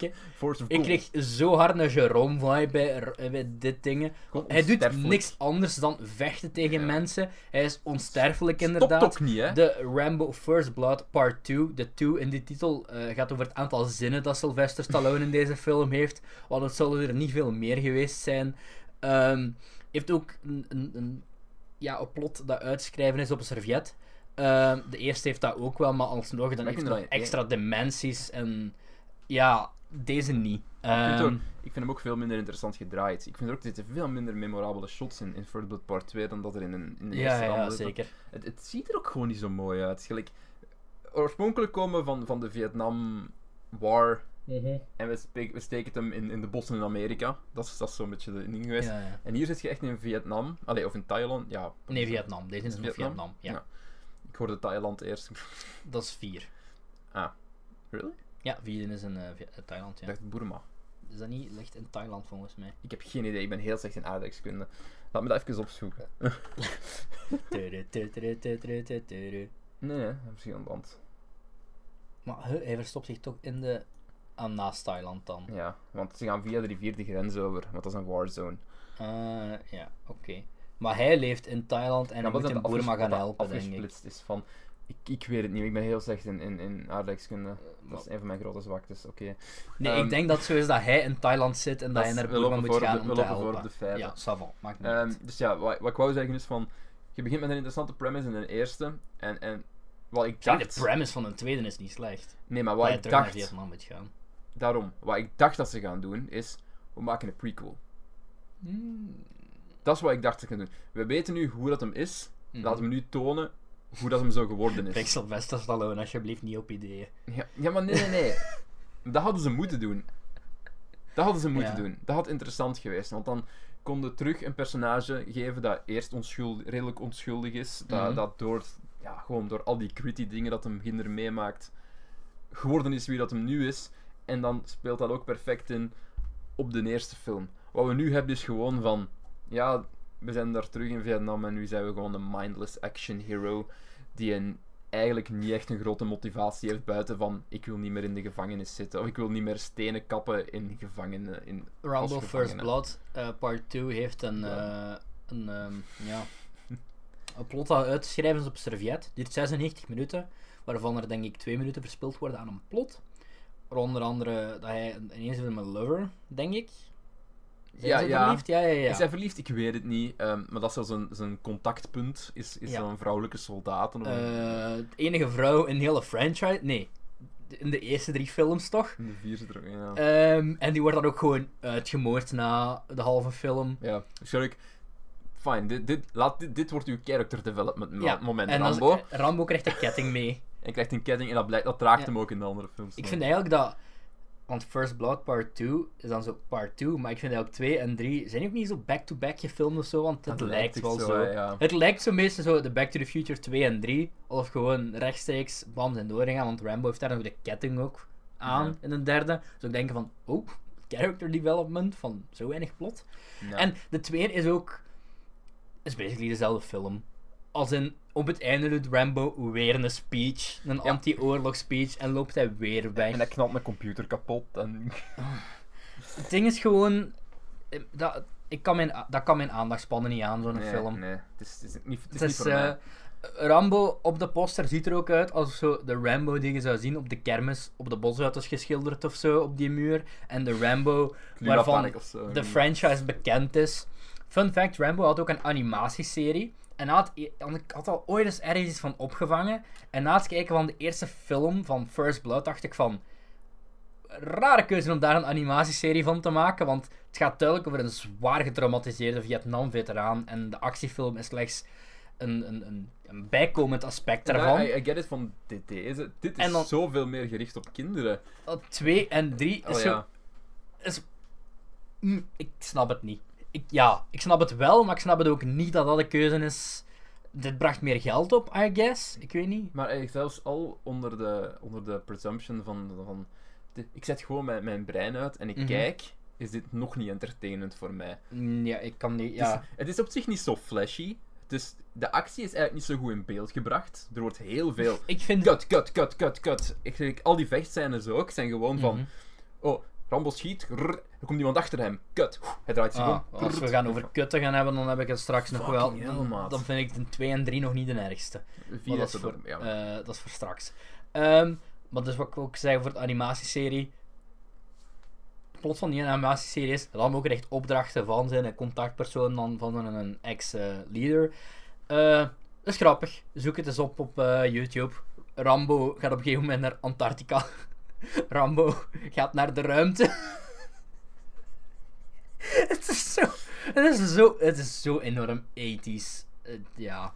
Ik kreeg zo hard een Jerome vibe bij, r- bij dit dingen. Hij doet niks anders dan vechten tegen Ja. mensen. Hij is onsterfelijk Stopt inderdaad. ook niet, hè? De Rambo First Blood Part 2. De 2 in die titel eh, gaat over het aantal zinnen dat Sylvester Stallone in deze film heeft. Want het zullen er niet veel meer geweest zijn. Ehm heeft ook een, een, een, ja, een plot dat uitschrijven is op een servet. Ehm, de eerste heeft dat ook wel, maar alsnog dan extra dimensies. En ja, deze niet. Ik vind, Ehm, ook, ik vind hem ook veel minder interessant gedraaid. Ik vind er ook er veel minder memorabele shots in, in First Blood Part 2 dan dat er in, een, in de ja, eerste ja, zeker. Het, het ziet er ook gewoon niet zo mooi uit. Gelijk, oorspronkelijk komen van, van de Vietnam War en we, steken het hem in, in de bossen in Amerika. Dat is, dat is zo'n beetje de ding geweest. Ja, ja. En hier zit je echt in Vietnam, Allee, of in Thailand. Ja, Nee, Vietnam. Deze is nog Vietnam? Vietnam. Ja, Ja. ik hoorde Thailand eerst. dat is 4. really? Ja, 4 is in eh, Thailand. Ik Ja. dacht Burma. Is dat niet ligt in Thailand volgens mij? Ik heb geen idee, ik ben heel slecht in aardrijkskunde. Laat me dat even opzoeken. Nee, misschien aan land. Maar hij verstopt zich toch in de. Aan naast Thailand dan. Ja, want ze gaan via de rivier de grens over, want dat is een warzone. Ah, ja, oké. Maar hij leeft in Thailand en Ja, hij moet in Burma gaan helpen, denk ik. is van... Ik, ik weet het niet, ik ben heel slecht in, in, in aardrijkskunde. Dat is een van mijn grote zwaktes, oké. Nee, Ehm, ik denk dat het zo is dat hij in Thailand zit en dat, hij naar Burma moet gaan de- om we te lopen voor helpen. de feiten. Ja, savon, maakt niet Ehm, uit. dus ja, wat, wat ik wou zeggen is van... Je begint met een interessante premise in de eerste. En, en wat ik dacht... de premise van een tweede is niet slecht. Nee, maar wat ik terug naar dacht... Vietnam moet gaan. Daarom, wat ik dacht dat ze gaan doen, is... We maken een prequel. Dat is wat ik dacht dat ze gaan doen. We weten nu hoe dat hem is. Mhm. Laten we nu tonen hoe dat hem zo geworden is. Sylvester Stallone, alsjeblieft niet op ideeën. Ja, ja maar nee, nee, nee. dat hadden ze moeten doen. Dat hadden ze moeten Ja. doen. Dat had interessant geweest. Want dan konden terug een personage geven dat eerst onschuldig, redelijk onschuldig is. Dat, Mhm. dat door, ja, gewoon door al die gritty dingen dat hem kinder meemaakt, geworden is wie dat hem nu is. En dan speelt dat ook perfect in op de eerste film. Wat we nu hebben is gewoon van, ja, we zijn daar terug in Vietnam en nu zijn we gewoon een mindless action hero die een, eigenlijk niet echt een grote motivatie heeft buiten van ik wil niet meer in de gevangenis zitten of ik wil niet meer stenen kappen in gevangenen. In, Rumble als First. Blood, eh, part 2, heeft een, Ja. eh, een, ehm, ja, een plot dat uit te schrijven is op serviet. Duurt 96 minuten, waarvan er denk ik 2 minuten verspild worden aan een plot. Onder andere dat hij ineens met een lover, denk ik. Zijn Ja, ze ja. verliefd? Ja, ja, ja. Is hij verliefd? Ik weet het niet. ehm, maar dat is wel zijn, zijn contactpunt. Is, is Ja. zo'n vrouwelijke soldaat. Of Eh, de enige vrouw in de hele franchise. Nee, in de eerste drie films toch? in de vierde terug, ja. Ehm, en die wordt dan ook gewoon uitgemoord na de halve film. ja. Sorry. Fine, dit, dit, laat, dit, dit wordt uw character development Ja, moment, en Rambo. Rambo krijgt een ketting mee. En krijgt een ketting en dat, blijkt, dat draagt Ja. hem ook in de andere films. Ik vind eigenlijk dat. Want First Blood Part 2 is dan zo Part 2, maar ik vind eigenlijk 2 en 3 zijn ook niet zo back-to-back gefilmd of zo, want het Dat lijkt wel zo. ja. Het lijkt zo meestal zo de Back to the Future 2 en 3, of gewoon rechtstreeks bam zijn doorgaan, want Rambo heeft daar nog de ketting ook aan Ja. in een derde. Dus ik denk van, oh, character development van zo weinig plot. Ja. En de tweede is ook, is basically dezelfde film. Als in, op het einde doet Rambo weer een speech, een Ja. anti-oorlog speech, en loopt hij weer weg. En hij knalt mijn computer kapot. En... Het ding is gewoon, eh, dat, ik kan mijn, dat kan mijn aandachtspannen niet aan, zo'n nee, film. Nee, het is, het is niet, het is Het niet is, voor mij. eh, Rambo op de poster ziet er ook uit alsof zo de Rambo die je zou zien op de kermis op de bosauto's geschilderd of zo op die muur. En de Rambo waarvan zo. de franchise bekend is. Fun fact, Rambo had ook een animatieserie. En had, en ik had al ooit eens ergens iets van opgevangen. En na het kijken van de eerste film van First Blood dacht ik van... Rare keuze om daar een animatieserie van te maken. Want het gaat duidelijk over een zwaar getraumatiseerde Vietnam-veteraan. En de actiefilm is slechts een, een, een, een bijkomend aspect Ja, daarvan. I, I get it van dit, deze. Dit is dan- zoveel meer gericht op kinderen. Twee en drie is Oh zo ja. is... Mm, ik snap het niet. Ik, ja, ik snap het wel, maar ik snap het ook niet dat dat de keuze is. Dit bracht meer geld op, I guess. Ik weet niet. Maar eigenlijk zelfs al onder de, onder de presumption van... van ik zet gewoon mijn, mijn brein uit en ik Mhm. kijk, is dit nog niet entertainend voor mij. Mm, Ja, ik kan niet. Het, Ja. is, het is op zich niet zo flashy. Is, de actie is eigenlijk niet zo goed in beeld gebracht. Er wordt heel veel... Ik vind. Cut, cut, cut, cut, cut. Ik, al die vechtscènes ook zijn gewoon van... Mhm. Oh, Rambo schiet. er komt iemand achter hem. Cut. Hij draait zich Ah, om. als we gaan over kutten gaan hebben, dan heb ik het straks nog wel. Hell, Dan, dan vind ik de 2 en 3 nog niet de ergste. Vier dat, is voor, dan, ja. eh, dat is voor straks. Ehm, maar dus wat ik ook zei voor de animatieserie. Het plot van die animatieserie is Rambo krijgt opdrachten van zijn contactpersoon dan van een, een ex-leader. Eh, dat is grappig. Zoek het eens op op eh, YouTube. Rambo gaat op een gegeven moment naar Antarctica. Rambo gaat naar de ruimte. het is zo... Het is zo, het is zo enorm 80s. Eh, ja.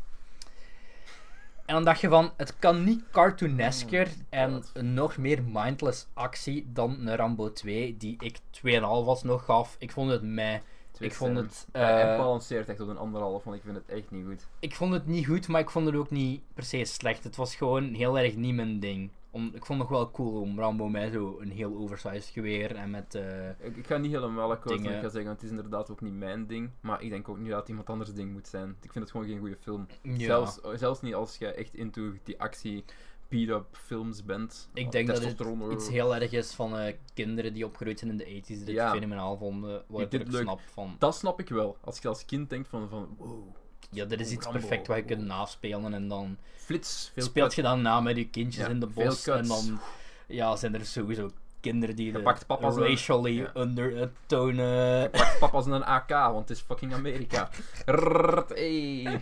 En dan dacht je van, het kan niet cartoonesker en God. nog meer mindless actie dan een Rambo 2, die ik 2,5 was nog gaf. Ik vond het mij. Ik vond het, hij eh, balanceert echt op een anderhalf, want ik vind het echt niet goed. Ik vond het niet goed, maar ik vond het ook niet per se slecht. Het was gewoon heel erg niet mijn ding. Om, ik vond het nog wel cool om Rambo met zo een heel oversized geweer en met... eh, Ik, ik ga niet helemaal akkoord met zeggen, want het is inderdaad ook niet mijn ding. Maar ik denk ook niet dat het iemand anders ding moet zijn. Ik vind het gewoon geen goede film. ja. Zelfs, zelfs niet als je echt into die actie beat-up films bent. Ik Oh, denk dat het iets heel erg is van eh, kinderen die opgegroeid zijn in de 80s, dit Ja. fenomenaal vonden, wat Ik snap van... Dat snap ik wel. Als je als kind denkt van, van wow, ja, er is iets Rambo. perfect wat je kunt naspelen en dan Flits, veel speelt je dan na met je kindjes Ja, in de bos en dan ja, zijn er sowieso kinderen die de pakt papa's een- racially ja. undertonen. Pakt papa's een AK, want het is fucking Amerika. Rrrt, hey.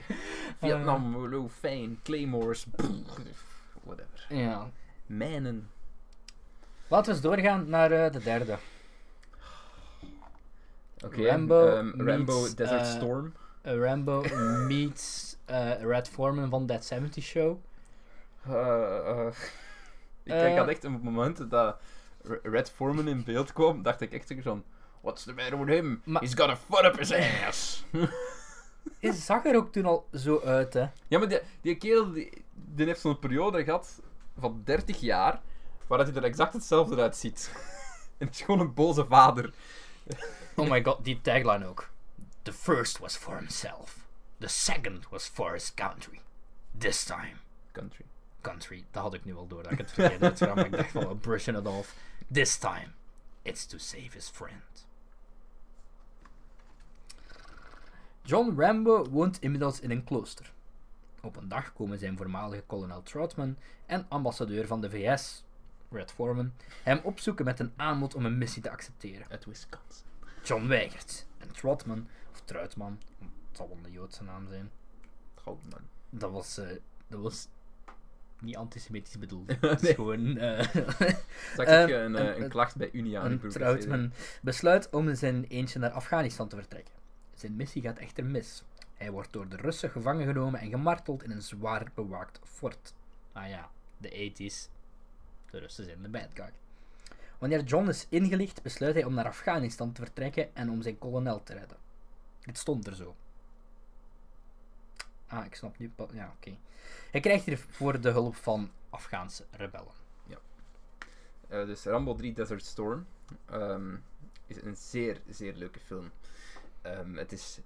Vietnam, uh, fijn, claymores. Ja. Mijnen. Laten we eens doorgaan naar eh, de derde. Oké, Rambo meets, Desert Storm. Rambo meets eh, Red Foreman van That 70 Show. Ik, ik had echt een moment dat Red Foreman in beeld kwam, dacht ik echt zo van... What's the matter with him? He's got a foot up his ass. Hij zag er ook toen al zo uit, hè. ja, maar die, die kerel die, die heeft zo'n periode gehad van 30 jaar, waar dat hij er exact hetzelfde uitziet. en het is gewoon een boze vader. Oh my god, die tagline ook. The first was for himself. The second was for his country. This time, Country. country. Dat had ik nu al door dat ik het verkeerd had maar ik dacht van, oh, brushing it off. This time, it's to save his friend. John Rambo woont inmiddels in een klooster. Op een dag komen zijn voormalige kolonel Troutman en ambassadeur van de VS, Red Foreman, hem opzoeken met een aanbod om een missie te accepteren. Uit Wisconsin. John weigert. En Trotman, of Truitman, het zal wel een Joodse naam zijn, Goudman. dat was, eh, dat was niet antisemitisch bedoeld. Nee. Het is gewoon eh, Zag ik een, eh, een- een klacht bij Unia een Troutman besluit om in zijn eentje naar Afghanistan te vertrekken. Zijn missie gaat echter mis. Hij wordt door de Russen gevangen genomen en gemarteld in een zwaar bewaakt fort. Ah ja, de 80s. De Russen zijn de bad guy. Wanneer John is ingelicht, besluit hij om naar Afghanistan te vertrekken en om zijn kolonel te redden. Dit stond er zo. Ah, ik snap nu. Ja, oké. Hij krijgt hiervoor de hulp van Afghaanse rebellen. Eh, dus Rambo 3 Desert Storm ehm, is een zeer, zeer leuke film. Ehm, het is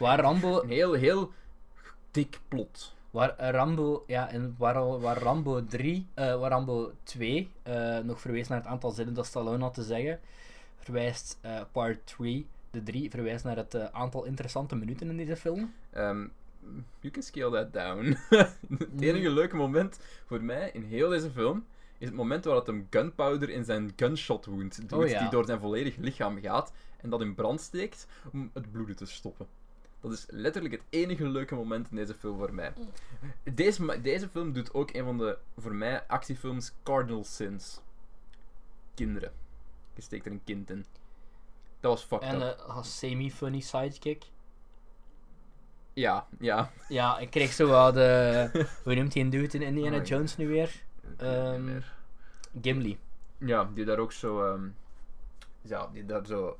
Waar Rambo een heel, heel dik plot. Waar Rambo, ja, en waar, waar Rambo 3, eh, waar Rambo 2 eh, nog verwees naar het aantal zinnen dat Stallone had te zeggen, verwijst eh, part 3, de 3, verwijst naar het aantal interessante minuten in deze film. Ehm, you can scale that down. het enige leuke moment voor mij in heel deze film is het moment waar het hem gunpowder in zijn gunshot wound doet, Oh ja. die door zijn volledig lichaam gaat en dat in brand steekt om het bloeden te stoppen. Dat is letterlijk het enige leuke moment in deze film voor mij. Deze, ma- deze film doet ook een van de, voor mij, actiefilms Cardinal Sins. Kinderen. Je steekt er een kind in. Dat was fucked En up. eh, een semi-funny sidekick. Ja, ja. Ja, ik kreeg zo wel de. Hoe noemt hij een dude in Indiana Oh. Jones nu weer? Ehm, meer. Gimli. Ja, die daar ook zo. ehm, ja, die daar zo.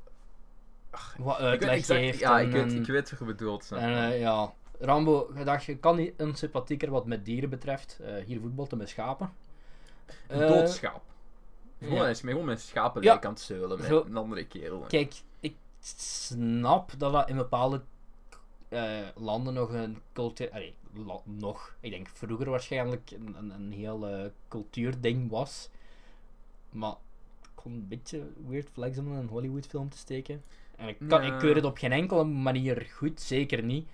Wat uitleg geeft. ja, en, ik weet, en- ik weet wat je bedoelt. En eh, ja, Rambo, je dacht, je kan niet onsympathieker wat met dieren betreft. Eh, hier voetbalt met schapen. een Eh, doodschaap. Gewoon, ja. gewoon met schapen Ja. aan het zeulen met Zo. een andere kerel. Kijk, ik snap dat dat in bepaalde eh, landen nog een cultuur... allee, la- nog, ik denk vroeger waarschijnlijk een, een, een heel eh, cultuurding was. Maar ik het een beetje weird flex om in een Hollywood film te steken. En ik, kan, Ja. ik keur het op geen enkele manier goed, zeker niet.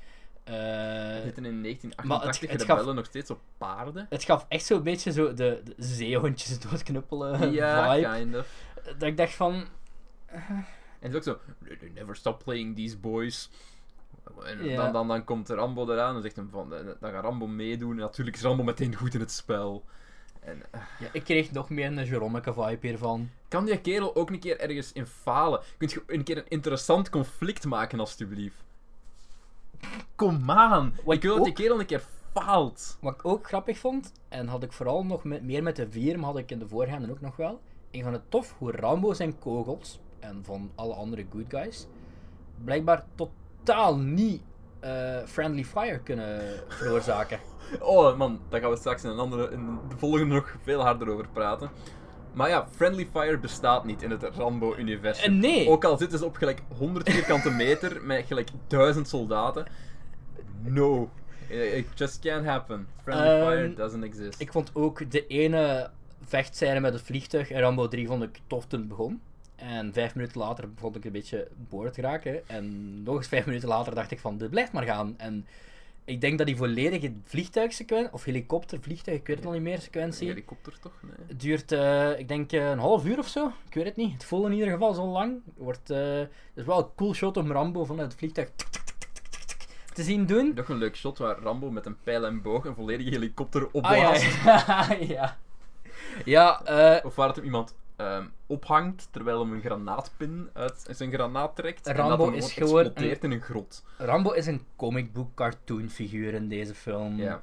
Eh, We zitten in Maar het- 1988 het gaf- nog steeds op paarden. het gaf echt zo'n beetje zo de, de zeehondjes doodknuppelen ja, vibe. kind of. Dat ik dacht van... En het is ook zo, "They- they never stop playing these boys. En Ja. dan, dan, dan komt Rambo eraan en zegt hem van, dan gaat Rambo meedoen. En natuurlijk is Rambo meteen goed in het spel. En, eh, Ja, ik kreeg nog meer een Jeromeke vibe hiervan. kan die kerel ook een keer ergens in falen? Kunt je een keer een interessant conflict maken, alstublieft? Kom aan! Wat ik wil dat die kerel een keer faalt. Wat ik ook grappig vond, en had ik vooral nog met, meer met de vier, maar had ik in de voorgaande ook nog wel. Ik vond het tof hoe Rambo zijn kogels, en van alle andere good guys, blijkbaar totaal niet eh, friendly fire kunnen veroorzaken. Oh man, daar gaan we straks in, een andere, in de volgende nog veel harder over praten. Maar ja, Friendly Fire bestaat niet in het Rambo-universum. En nee! Ook al zitten ze op gelijk 100 vierkante meter met gelijk 1000 soldaten. No. It just can't happen. Friendly Ehm, Fire doesn't exist. Ik vond ook de ene vechtscène met het vliegtuig in Rambo 3 vond ik tof toen het begon. En vijf minuten later begon ik een beetje boord raken. En nog eens vijf minuten later dacht ik van, dit blijft maar gaan. En ik denk dat die volledige vliegtuigsequentie, of helikopter, vliegtuig, ik weet het nog niet meer, sequentie, helikopter toch? Nee. het duurt, eh, ik denk, eh, een half uur of zo. Ik weet het niet. Het voelde in ieder geval zo lang. Wordt, eh, het is wel een cool shot om Rambo vanuit het vliegtuig te zien doen. Nog een leuk shot waar Rambo met een pijl en boog een volledige helikopter Ah, opblaast. ja. ja. Ja, eh, Of waar het hem iemand ehm, ophangt terwijl hem een granaatpin uit zijn granaat trekt. en Rambo dat hem is gewoon in een grot. Rambo is een comic book cartoon figuur in deze film. Ja.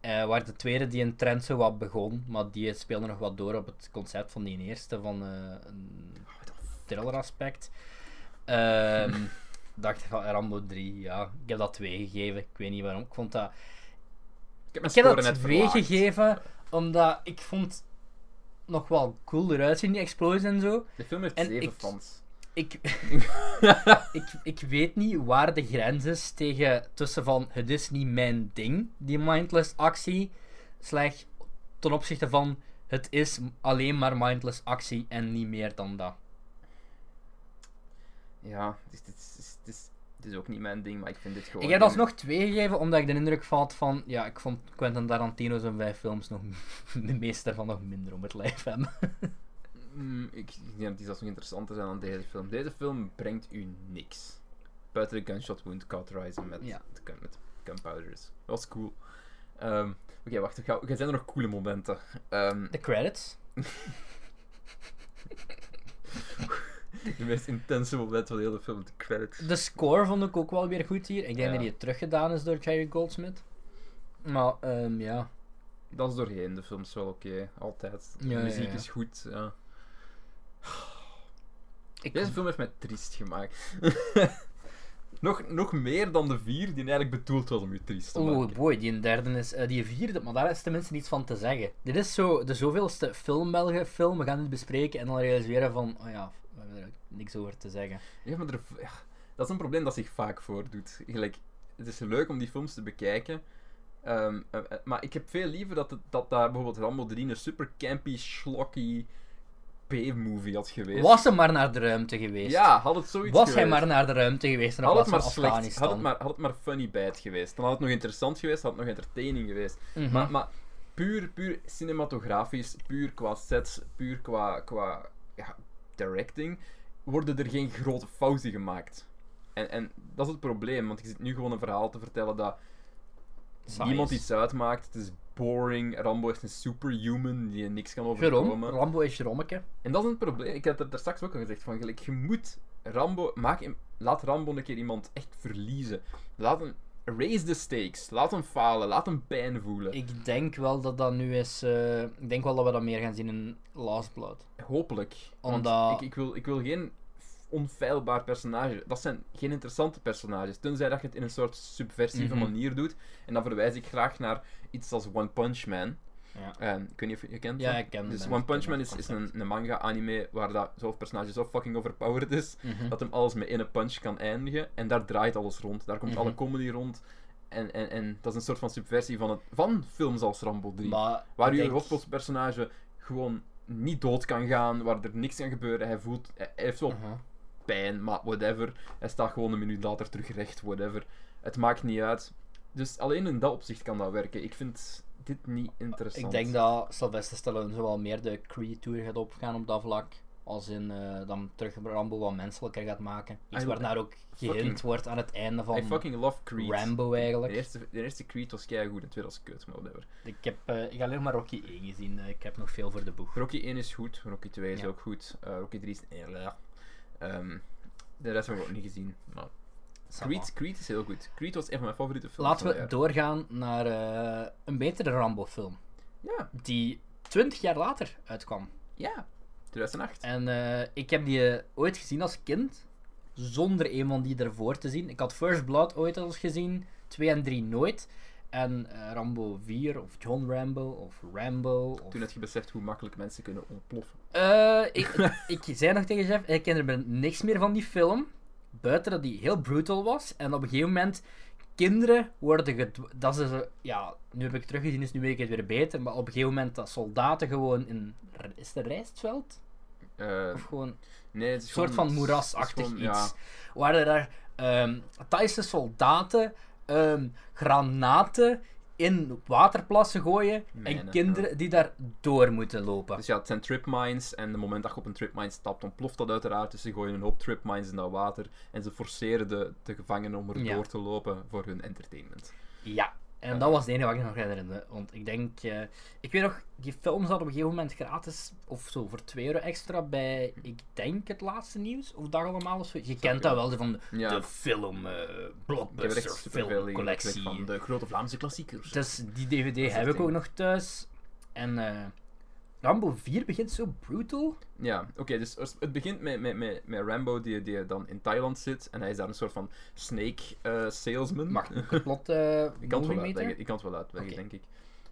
Eh, waar de tweede die een trend zo wat begon, maar die speelde nog wat door op het concept van die eerste, van eh, een thriller aspect. Ehm dacht ik van Rambo 3, ja. Ik heb dat 2 gegeven, ik weet niet waarom. Ik vond dat... Ik heb Ik heb dat net 2 verlaagd. gegeven, omdat ik vond nog wel cool eruit zien, die explosie en zo. De film heeft En zeven ik- fans. Ik, ik, ik weet niet waar de grens is tegen tussen van het is niet mijn ding, die mindless actie, slecht ten opzichte van het is alleen maar mindless actie en niet meer dan dat. Ja, is, het, is, het, is, ook niet mijn ding, maar ik vind dit gewoon... Ik heb alsnog twee gegeven omdat ik de indruk had van, ja, ik vond Quentin Tarantino zijn vijf films nog, de meeste daarvan nog minder om het lijf hebben. Mm, ik, ik denk dat die zelfs nog interessanter zijn dan deze film. Deze film brengt u niks. Buiten de gunshot wound cauterizen met, Ja. de met gunpowders. Dat was cool. Ehm, Oké, wacht. Er, er zijn er nog coole momenten. Ehm, De credits. de meest intense moment van de hele film, de credits. De score vond ik ook wel weer goed hier. Ik denk Ja. dat die teruggedaan is door Jerry Goldsmith. Maar, ehm, ja. Dat is doorheen, de film is wel oké, altijd. De Ja, muziek ja. is goed, ja. Ik, Deze film heeft mij triest gemaakt. nog, nog meer dan de vier die eigenlijk bedoeld was om je triest te maken. boy, die derde is, eh, die vierde, maar daar is tenminste niets van te zeggen. Dit is zo de zoveelste filmbelgen film, we gaan het bespreken en dan realiseren van, oh ja, we hebben er niks over te zeggen. Ja, maar er, ja, dat is een probleem dat zich vaak voordoet. Gelijk, het is leuk om die films te bekijken. ehm, eh, eh, maar ik heb veel liever dat, het, dat daar bijvoorbeeld Rambo 3 een super campy, schlocky B-movie had geweest. Was hij maar naar de ruimte geweest? Ja, had het zoiets Was geweest. hij maar naar de ruimte geweest in had het maar van slecht, Afghanistan? had het maar, had het maar funny bad geweest. Dan had het nog interessant geweest, had het nog entertaining geweest. Mhm. Maar, maar puur, puur cinematografisch, puur qua sets, puur qua, qua ja, directing, worden er geen grote fouten gemaakt. En, en dat is het probleem, want je zit nu gewoon een verhaal te vertellen dat Saai niemand iets uitmaakt. Het is boring. Rambo is een superhuman die je niks kan overkomen. Rambo is Jerommeke. En dat is een probleem. Ik had er daar straks ook al gezegd van, gelijk, je moet Rambo, maak hem, laat Rambo een keer iemand echt verliezen. Laat hem, raise the stakes. Laat hem falen. Laat hem pijn voelen. Ik denk wel dat dat nu is, eh, ik denk wel dat we dat meer gaan zien in Last Blood. Hopelijk. Want Omdat- ik, ik, wil, ik wil geen onfeilbaar personage. Dat zijn geen interessante personages. Tenzij dat je het in een soort subversieve Mhm. manier doet. En dan verwijs ik graag naar iets als One Punch Man. Ja. Ehm, ik weet niet of je, je kent Ja, ik ken Dus. One Punch Man is, is een, manga-anime waar dat zo'n personage zo fucking overpowered is. Mhm. Dat hem alles met één punch kan eindigen. En daar draait alles rond. Daar komt Mhm. alle comedy rond. En, en, en dat is een soort van subversie van, het, van films als Rambo 3. Maar Waar je hoofdpersonage gewoon niet dood kan gaan, waar er niks kan gebeuren. Hij voelt, hij heeft wel Uh-huh. pijn, maar whatever. Hij staat gewoon een minuut later terug recht, whatever. Het maakt niet uit. Dus alleen in dat opzicht kan dat werken. Ik vind dit niet interessant. Ik denk dat Sylvester Stallone zowel meer de Creed-tour gaat opgaan op dat vlak, als in eh, dan terug Rambo wat menselijker gaat maken. Iets I- waarnaar ook gehint wordt aan het einde van I fucking love Creed. Rambo De eigenlijk. eerste, de eerste Creed was keigoed, de tweede was kut, maar whatever. Ik heb, eh, ik heb alleen maar Rocky 1 gezien, eh, ik heb nog veel voor de boeg. Rocky 1 is goed, Rocky 2 is Ja. ook goed, Rocky 3 is... eh, Ehm, de rest hebben we ook niet gezien. Maar Creed, Creed is heel goed. Creed was een van mijn favoriete films Laten we doorgaan naar eh, een betere Rambo-film. Ja, die 20 jaar later uitkwam. ja. 2008. En eh, ik heb die eh, ooit gezien als kind, zonder een van die ervoor te zien. Ik had First Blood ooit al eens gezien, 2 en 3 nooit. En Rambo 4, of John Rambo, of Rambo. Of... Toen had je beseft hoe makkelijk mensen kunnen ontploffen. Ik, ik zei nog tegen Jeff, ik ken er niks meer van die film. Buiten dat die heel brutal was. En op een gegeven moment, kinderen worden gedw- Dat is, ja, nu heb ik het teruggezien, dus nu weet ik het weer beter. Maar op een gegeven moment dat soldaten gewoon in... Is het een rijstveld? Eh, Of gewoon nee, het is een soort gewoon- van is moerasachtig gewoon- iets. Ja, Waar er daar ehm Thaise soldaten ehm, granaten in waterplassen gooien en kinderen die daar door moeten lopen. Dus ja, het zijn tripmines en het moment dat je op een tripmine stapt, ontploft dat uiteraard. Dus ze gooien een hoop tripmines in dat water en ze forceren de, de gevangenen om er Ja. door te lopen voor hun entertainment. Ja, en dat was het enige wat ik nog herinnerde. Want ik denk, eh, ik weet nog, die film zat op een gegeven moment gratis of zo voor 2 euro extra bij, ik denk het laatste nieuws of dag allemaal of zo. Je kent dat wel, van de, Ja, de film, eh er blockbuster filmcollectie. van de grote Vlaamse klassiekers. Dus die DVD heb ik ook nog thuis. En eh Rambo 4 begint zo brutal. Ja, oké, dus het begint met, met, met, met Rambo die, die dan in Thailand zit en hij is daar een soort van snake eh, salesman. Mag ik het plot eh Ik kan het wel uitleggen, ik kan het wel uitleggen, denk ik.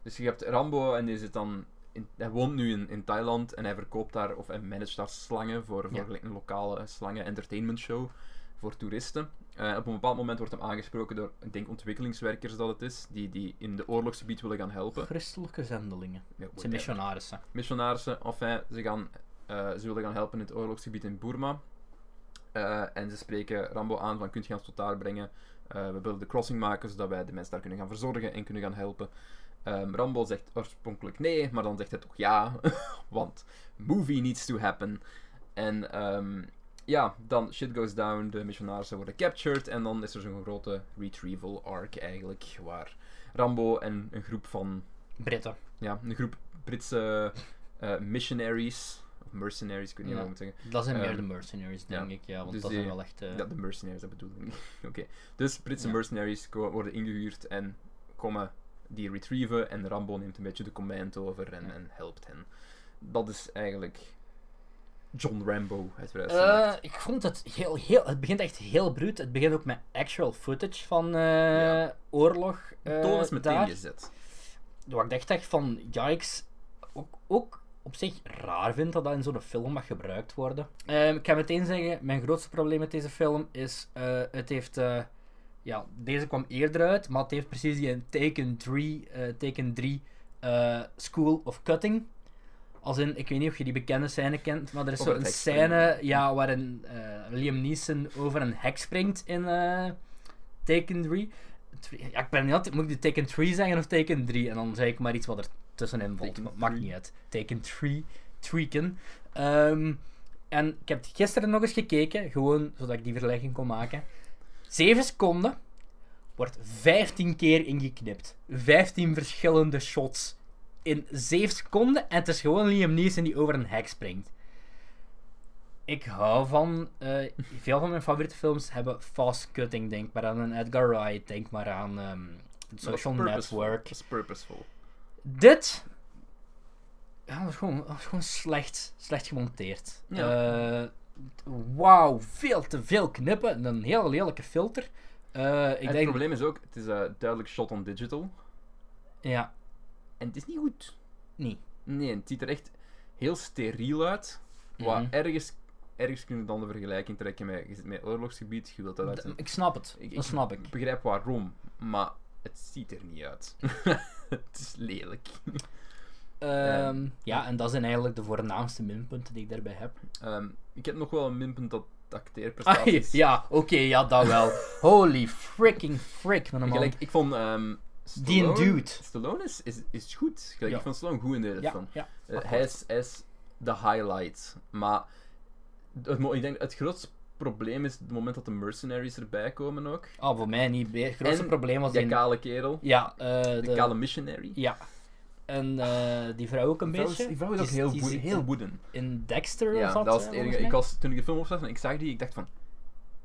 Dus je hebt Rambo en die zit dan... In, hij woont nu in, in Thailand en hij verkoopt daar, of hij managt daar slangen voor, voor Ja. een lokale slangen entertainment show voor toeristen. Eh, op een bepaald moment wordt hem aangesproken door, ik denk ontwikkelingswerkers dat het is, die, die in de oorlogsgebied willen gaan helpen. Christelijke zendelingen. Ja, Het zijn missionarissen. missionarissen. Enfin, ze, gaan, eh, ze willen gaan helpen in het oorlogsgebied in Burma. Eh, en ze spreken Rambo aan van, kunt je ons tot daar brengen? We willen de crossing maken, zodat wij de mensen daar kunnen gaan verzorgen en kunnen gaan helpen. Ehm, Rambo zegt oorspronkelijk nee, maar dan zegt hij toch ja, want movie needs to happen. En ehm, ja, dan shit goes down, de missionarissen worden captured en dan is er zo'n grote retrieval arc eigenlijk, waar Rambo en een groep van Britten. ja, een groep Britse eh, missionaries, of mercenaries, ik weet niet Ja. hoe ik moet zeggen. Dat zijn meer Ehm, de mercenaries, denk ja. ik. Ja, want Dus dat die- zijn wel echt... eh, Ja, de mercenaries, dat bedoel ik. Oké. Dus Britse Ja. mercenaries worden ingehuurd en komen die retrieven en Rambo neemt een beetje de command over en, en helpt hen. Dat is eigenlijk John Rambo, verhaal. Eh, ik vond het heel, heel... Het begint echt heel bruut. Het begint ook met actual footage van eh, Ja. oorlog Toon is meteen daar. gezet. Waar ik dacht echt van, yikes, ook, ook op zich raar vind dat dat in zo'n film mag gebruikt worden. Ehm, ik ga meteen zeggen, mijn grootste probleem met deze film is, eh, het heeft, ja, deze kwam eerder uit, maar het heeft precies die Taken 3, eh, Taken 3 eh, School of Cutting. Als in, ik weet niet of je die bekende scène kent, maar er is Over zo het een hek springen. scène ja, waarin eh, Liam Neeson over een hek springt in eh Taken 3. Twee- Ja, ik ben niet altijd, moet ik de Taken 3 zeggen of Taken 3? En dan zeg ik maar iets wat er tussenin valt. Maar Maakt 3. niet uit. Taken 3, Tweaken. Ehm, en ik heb gisteren nog eens gekeken, gewoon zodat ik die vergelijking kon maken. 7 seconden wordt 15 keer ingeknipt. 15 verschillende shots in 7 seconden. En het is gewoon Liam Neeson die over een hek springt. Ik hou van... eh, veel van mijn favoriete films hebben fast cutting. Denk maar aan een Edgar Wright. Denk maar aan ehm, Social Dat is. Network. Dat is purposeful. Dit... Ja, dat was gewoon, dat was gewoon slecht, slecht gemonteerd. Ja. Eh, Wauw, veel te veel knippen. Een heel lelijke filter. Eh, ik het denk... probleem is ook, het is duidelijk shot on digital. Ja, En het is niet goed. niet. Nee, het ziet er echt heel steriel uit. Wat Mhm. ergens, ergens kun je dan de vergelijking trekken met, je zit met oorlogsgebied, je wilt dat uit Ik snap het. Ik- dat snap ik. Ik begrijp waarom, maar het ziet er niet uit. het is lelijk. Ehm, ja, en dat zijn eigenlijk de voornaamste minpunten die ik daarbij heb. Ehm, ik heb nog wel een minpunt dat Ah, acteerprestaties. ja, oké, ja, dat wel. Holy freaking frick, man. Gelijk, ik vond ehm Die een Stallone- dude. Stallone is, is, is goed. Gelijk, Ja. Ik vond Stallone goed in deze ja, film. ja. Eh, hij, is, hij is de highlight. Maar het, ik denk het grootste probleem is het moment dat de mercenaries erbij komen ook. Ah, voor mij niet. Het grootste En probleem was Die die... kale kerel. Ja, eh, De, de... kale missionary. Ja. En eh, die vrouw ook een beetje. is, die vrouw is ook Die heel, die heel in- wooden. In Dexter Ja, zat dat was het enige. Ik was, toen ik de film opzag en ik zag die, ik dacht van...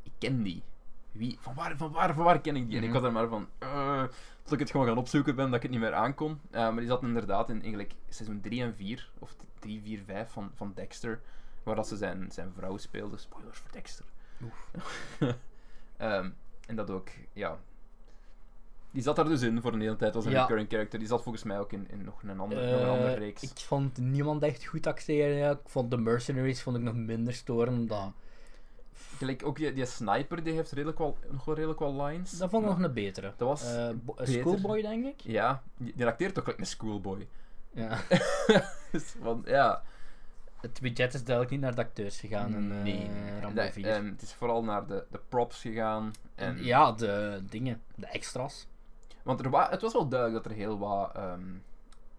Ik ken die. Wie? Van waar, van waar, van waar ken ik die? En ik Mhm. was er maar van... eh tot ik het gewoon gaan opzoeken ben, dat ik het niet meer aankon. Eh, maar die zat inderdaad in eigenlijk seizoen 3 en 4, of 3, 4, 5 van, van Dexter. Waar dat ze zijn, zijn vrouw speelde. Spoilers voor Dexter. Ehm, en dat ook, ja... Die zat daar dus in voor een hele tijd als een Ja. recurring character. Die zat volgens mij ook in, in nog, een andere, nog een Eh, andere reeks. Ik vond niemand echt goed acteren. Ja. Ik vond de Mercenaries vond ik nog minder storend. Dat, Gelijk ook die, die sniper, die heeft redelijk wel, nog wel redelijk wel lines. dat vond ik nog een betere. Dat was beter. Schoolboy, denk ik. Ja, die, acteert toch gelijk een schoolboy. Ja. Dus, want ja, Het budget is duidelijk niet naar de acteurs gegaan in eh, nee, nee. Rambo Dat- 4. ehm, het is vooral naar de, de props gegaan. En, Ja, de dingen, de extras. Want er wa- het was wel duidelijk dat er heel wat... ehm,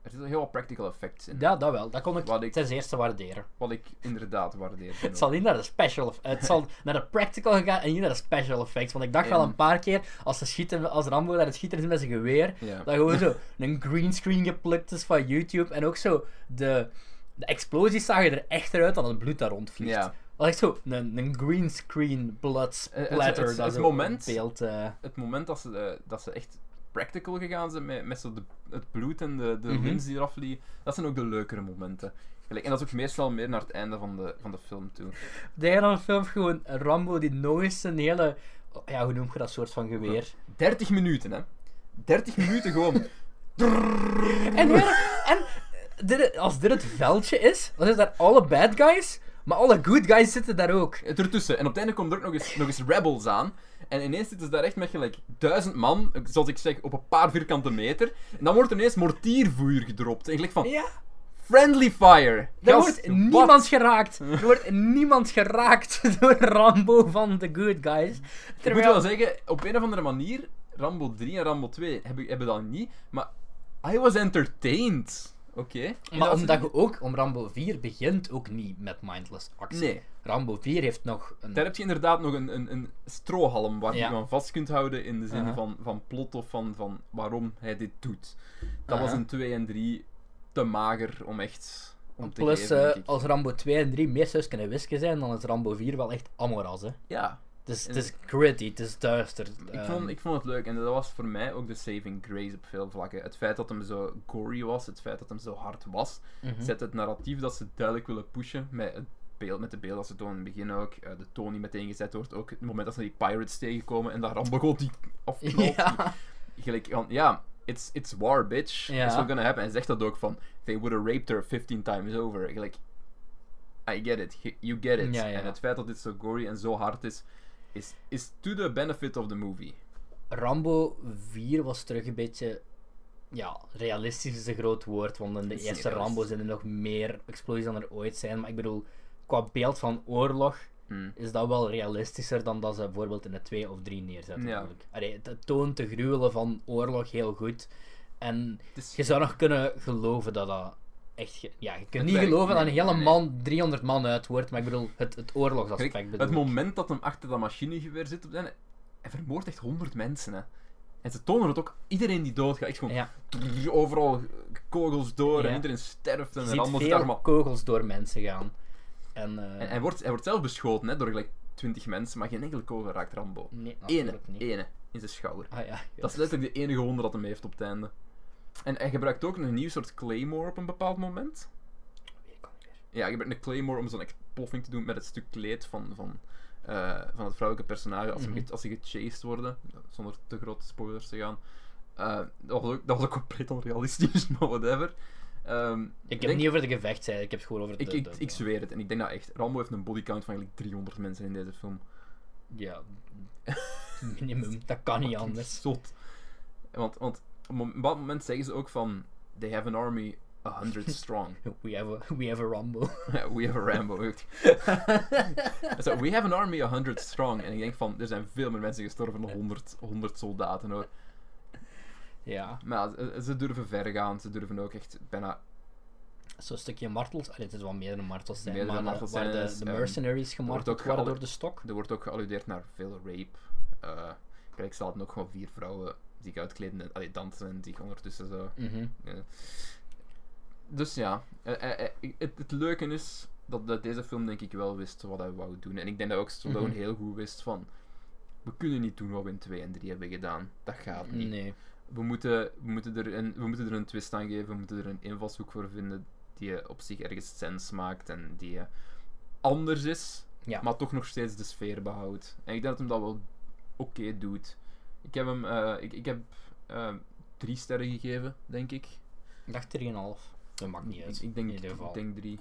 er zitten heel wat practical effects in. Ja, dat wel. Dat kon ik Wat ik- ten eerste waarderen. Wat ik inderdaad waardeer. Het zal niet naar de special Het zal naar de practical gaan en niet naar de special effects. Want ik dacht wel En- een paar keer, als, ze schieten, als Rambo naar het schieten is met zijn geweer, dat gewoon zo een greenscreen geplukt is van YouTube. En ook zo, de, de explosies zagen er echter uit dan het bloed daar rondvliegt. Ja. Dat echt zo, een, een greenscreen blood Eh, het- splatter. het- dat het moment- beeld... eh, Het moment dat ze, eh, dat ze echt practical gegaan zijn met, met zo de, het bloed en de, de lins die eraf vliegen, dat zijn ook de leukere momenten. En dat is ook meestal meer naar het einde van de, van de film toe. De hele film gewoon Rambo die nog eens een hele... Ja, hoe noem je dat soort van geweer? 30 minuten, hè? 30 minuten gewoon. En, weer, en dit, als dit het veldje is, dan is daar alle bad guys, maar alle good guys zitten daar ook. Ertussen. En op het einde komen er ook nog eens, nog eens rebels aan. En ineens zitten ze daar echt met gelijk duizend man, zoals ik zeg, op een paar vierkante meter. En dan wordt er ineens mortiervuur gedropt. En gelijk van, Ja, friendly fire! er Gast, wordt wat? niemand geraakt. Er wordt niemand geraakt door Rambo van de good guys. Ik moet wel zeggen, op een of andere manier, Rambo 3 en Rambo 2 hebben, hebben dat niet, maar I was entertained. Oké? Maar omdat je ook, om Rambo 4 begint ook niet met mindless actie. Nee, Rambo 4 heeft nog een... daar heb je inderdaad nog een, een, een strohalm waar Ja. je aan vast kunt houden in de zin van, van plot of van, van waarom hij dit doet. Dat was in 2 en 3 te mager om echt om te Plus, geven, eh, als Rambo 2 en 3 meer kunnen wisken zijn, dan is Rambo 4 wel echt amoras, hè. Ja, Het is, En- het is gritty, het is duister. ik ehm, vond, ik vond het leuk en dat was voor mij ook de saving grace op veel vlakken. Het feit dat hem zo gory was, het feit dat hem zo hard was, mhm. zet het narratief dat ze duidelijk willen pushen met het beeld, met de beelden dat ze tonen in het begin ook. eh, de toon die meteen gezet wordt ook. Het moment dat ze die pirates tegenkomen en dat Rambo gewoon die afknalt. Ja. Gelijk, van, ja, it's, it's war, bitch. Ja. It's not gonna happen. En zegt dat ook van, they would have raped her 15 times over. Gelijk, I get it. You get it. Ja, ja. En het feit dat dit zo gory en zo hard is, is, is to the benefit of the movie. Rambo 4 was terug een beetje. Ja, realistisch is een groot woord, want in de is eerste niet Rambo realistisch. zijn er nog meer explosies dan er ooit zijn. Maar ik bedoel, qua beeld van oorlog Hmm. is dat wel realistischer dan dat ze bijvoorbeeld in de 2 of 3 neerzetten. Ja. Allee, het, toont de gruwelen van oorlog heel goed. En is- je zou nog kunnen geloven dat dat echt. Ja, je kunt Het niet werkt, geloven dat een hele nee. man 300 man uit wordt, maar ik bedoel, het, het oorlogsaspect Kijk, bedoel het moment dat hem achter dat machinegeweer zit, op hij vermoordt echt 100 mensen. Hè. En ze tonen het ook, iedereen die doodgaat, echt gewoon Ja, overal kogels door Ja. en iedereen sterft en veel daar maar... kogels door mensen gaan. En, eh, En hij wordt, hij wordt zelf beschoten hè, door gelijk 20 mensen, maar geen enkele kogel raakt Rambo. Nee, Ene, niet. ene, in zijn schouder. Ah, ja, Dat is letterlijk de enige wonder dat hem heeft op het einde. En hij gebruikt ook een nieuw soort claymore op een bepaald moment. Ja, hij gebruikt een claymore om zo'n exploffing te doen met het stuk kleed van, van, eh, van het vrouwelijke personage als, ze Mhm. als ze gechased worden, zonder te grote spoilers te gaan. Eh, dat, was ook, dat was ook compleet onrealistisch, maar whatever. Ehm, Ik heb denk- het niet over de gevechtszijde, ik heb het gewoon over de... ik, ik, de- ik zweer het, en ik denk dat echt. Rambo heeft een bodycount van eigenlijk 300 mensen in deze film. Ja, minimum. Dat kan niet anders. Zot. Want, want op een bepaald moment zeggen ze ook van. They have an army 100 strong. We have a, we have a Rambo. we have a Rambo. so, we have an army 100 strong. En ik denk van, er zijn veel meer mensen gestorven dan 100, 100 soldaten hoor. Ja, Maar ze, durven ver gaan. Ze durven ook echt bijna. zo'n stukje martels. Allee, het is wel meerdere martels zijn, Meerdere maar martels waar zijn de, is, de ehm, mercenaries gemarteld worden door de stok. Er wordt ook gealludeerd naar veel rape. Eh kijk, ze hadden ook gewoon vier vrouwen zich uitkleden en allee, dansen en zich ondertussen zo. Mhm. Dus ja, eh, eh, het, het leuke is dat, dat deze film denk ik wel wist wat hij wou doen. En ik denk dat ook Stallone Mhm. heel goed wist van... We kunnen niet doen wat we in 2 en 3 hebben gedaan. Dat gaat niet. Nee. We, moeten, we, moeten er een, we moeten er een twist aan geven. We moeten er een invalshoek voor vinden die op zich ergens sens maakt en die eh, anders is, Ja. maar toch nog steeds de sfeer behoudt. En ik denk dat hem dat wel oké doet. Ik heb hem... eh, ik, ik heb eh, drie sterren gegeven, denk ik. Ik dacht 3,5. Dat maakt niet uit. Ik, ik denk, in ieder geval. ik denk drie.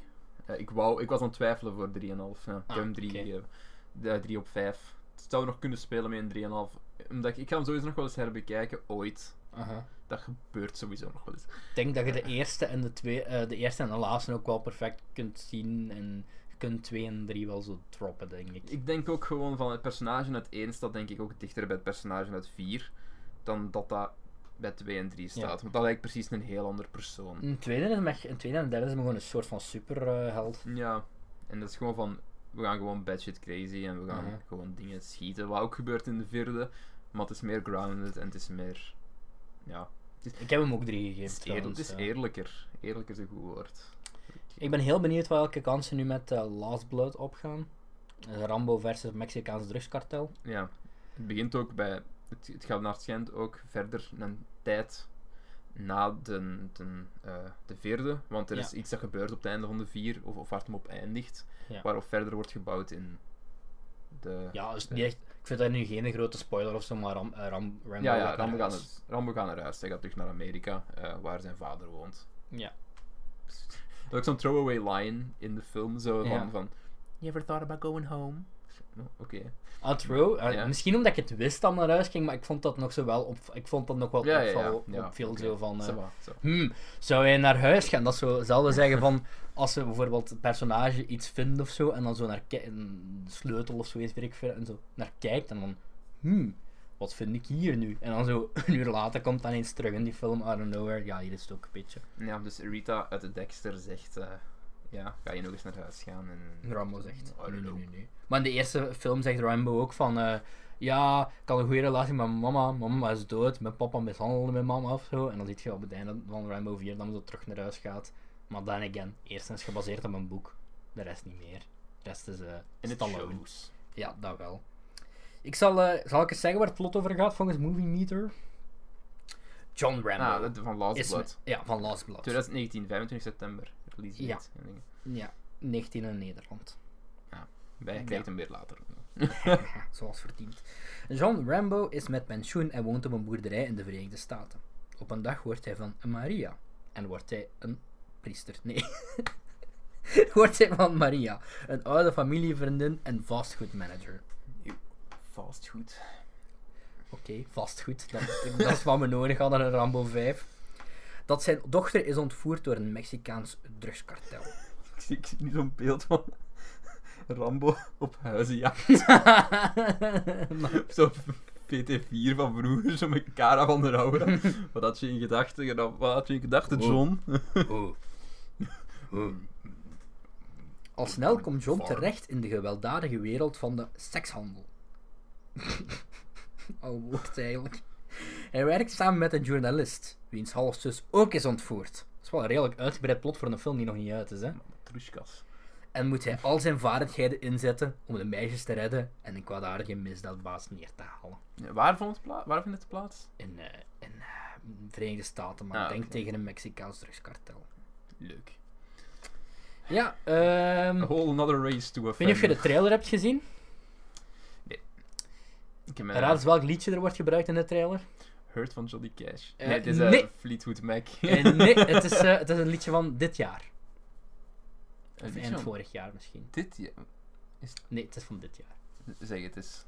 Ik, wou, ik was aan het twijfelen voor 3,5. Ja. ik Ah, heb hem 3 oké. gegeven. De 3 op 5. Het zou nog kunnen spelen met een 3,5. Omdat ik, ik ga hem sowieso nog wel eens herbekijken, ooit. Aha. dat gebeurt sowieso nog wel eens. Ik denk dat je de eerste en de, twee, eh, de eerste en de laatste ook wel perfect kunt zien. En je kunt twee en drie wel zo droppen, denk ik. Ik denk ook gewoon van het personage uit 1 staat denk ik ook dichter bij het personage uit 4 dan dat dat bij 2 en 3 staat. Ja. Want dat lijkt precies een heel ander persoon. Een tweede, is me- een tweede en derde is me gewoon een soort van superheld. Ja, en dat is gewoon van, we gaan gewoon batshit crazy en we gaan Mhm. gewoon dingen schieten. Wat ook gebeurt in de vierde, maar het is meer grounded en het is meer, ja, Ik heb hem ook drie het gegeven. is, eerlijk, trouwens, het is ja. eerlijker. Eerlijk is een goed woord. Ik ben heel benieuwd welke kansen nu met eh, Last Blood opgaan. Rambo versus Mexicaans drugskartel. Ja, het begint ook bij, het, het gaat naar het schijnt ook verder een tijd na de, de, eh, de vierde, want er Ja. is iets dat gebeurt op het einde van de vier, of, of waar het hem op eindigt, Ja. waarop verder wordt gebouwd in de... Ja, dus niet echt, ik vind dat nu geen grote spoiler of zo, maar Ram, eh, Ram, Rambo Ja, ja, Rambo gaat, naar, Rambo gaat naar huis. Hij gaat terug naar Amerika, eh, waar zijn vader woont. Ja. Dat is ook zo'n throwaway line in de film, zo van, van You ever thought about going home? Oké. Ah. Eh, Ja. Misschien omdat ik het wist dat naar huis ging, maar ik vond dat nog zo wel op, ik vond dat nog wel Ja, oké. zo van... eh, hmm, zou hij naar huis gaan? Dat is zo hetzelfde zeggen van als ze bijvoorbeeld het personage iets vindt of zo en dan zo naar een sleutel of zo weet ik veel en zo naar kijkt en dan hmm, wat vind ik hier nu? En dan zo een uur later komt dan eens terug in die film out of nowhere. Ja, hier is het ook een beetje. Ja, dus Rita uit de Dexter zegt, eh, ja, ga je nog eens naar huis gaan? En... Rambo zegt. Don't Nee, nee, nee, nee. Maar in de eerste film zegt Rambo ook van eh, ja, ik had een goede relatie met mijn mama. Mama is dood. Mijn papa mishandelde mijn mama of zo. En dan zie je op het einde van Rambo 4 dat hij zo terug naar huis gaat. Maar dan again, eerst is gebaseerd op een boek. De rest niet meer. De rest is eh Stallone. shows. Ja, dat wel. Ik zal, eh, zal ik eens zeggen waar het plot over gaat volgens Movie Meter? John Rambo. Ah, dat- van Last is Blood. ja, van Last Blood. 2019, 25 september. Ja. date. En dingen. Ja, 19 in Nederland. Wij Ja. krijgen hem weer later. Zoals verdiend. John Rambo is met pensioen en woont op een boerderij in de Verenigde Staten. Op een dag wordt hij van een Maria. En wordt hij een priester. Nee. wordt hij van Maria, een oude familievriendin en vastgoedmanager. Fastfood. Oké, vastgoed. Dat, dat is wat we nodig hadden in Rambo 5. Dat zijn dochter is ontvoerd door een Mexicaans drugskartel. Ik zie, ik zie nu zo'n beeld van Rambo op huizenjacht. Zo PT4 van vroeger, zo met Cara van der Rauwe. Wat had je in gedachten? Wat had je in gedachten, Wow. John? Oh. Oh. Al snel komt John terecht in de gewelddadige wereld van de sekshandel. Al woord eigenlijk. Hij werkt samen met een journalist, wiens halfzus ook is ontvoerd. Dat is wel een redelijk uitgebreid plot voor een film die nog niet uit is, hè? Trushkas. En moet hij al zijn vaardigheden inzetten om de meisjes te redden en een kwaadaardige misdaadbaas neer te halen. Ja, waar, vond het pla- waar vindt het plaats? In, eh, in eh, de Verenigde Staten, maar Ah, denk tegen een Mexicaans drugskartel. Leuk. Ja, ehm... A whole another race to Ik weet niet of je de trailer hebt gezien. Heb Raad eens welk liedje er wordt gebruikt in de trailer. Heard van Johnny Cash. Eh, nee, het is eh, nee. Fleetwood Mac. Eh, nee, het is, eh, het is een liedje van dit jaar. Een Of eind vorig jaar misschien. Dit, ja. Nee, het is van dit jaar. Zeg het eens.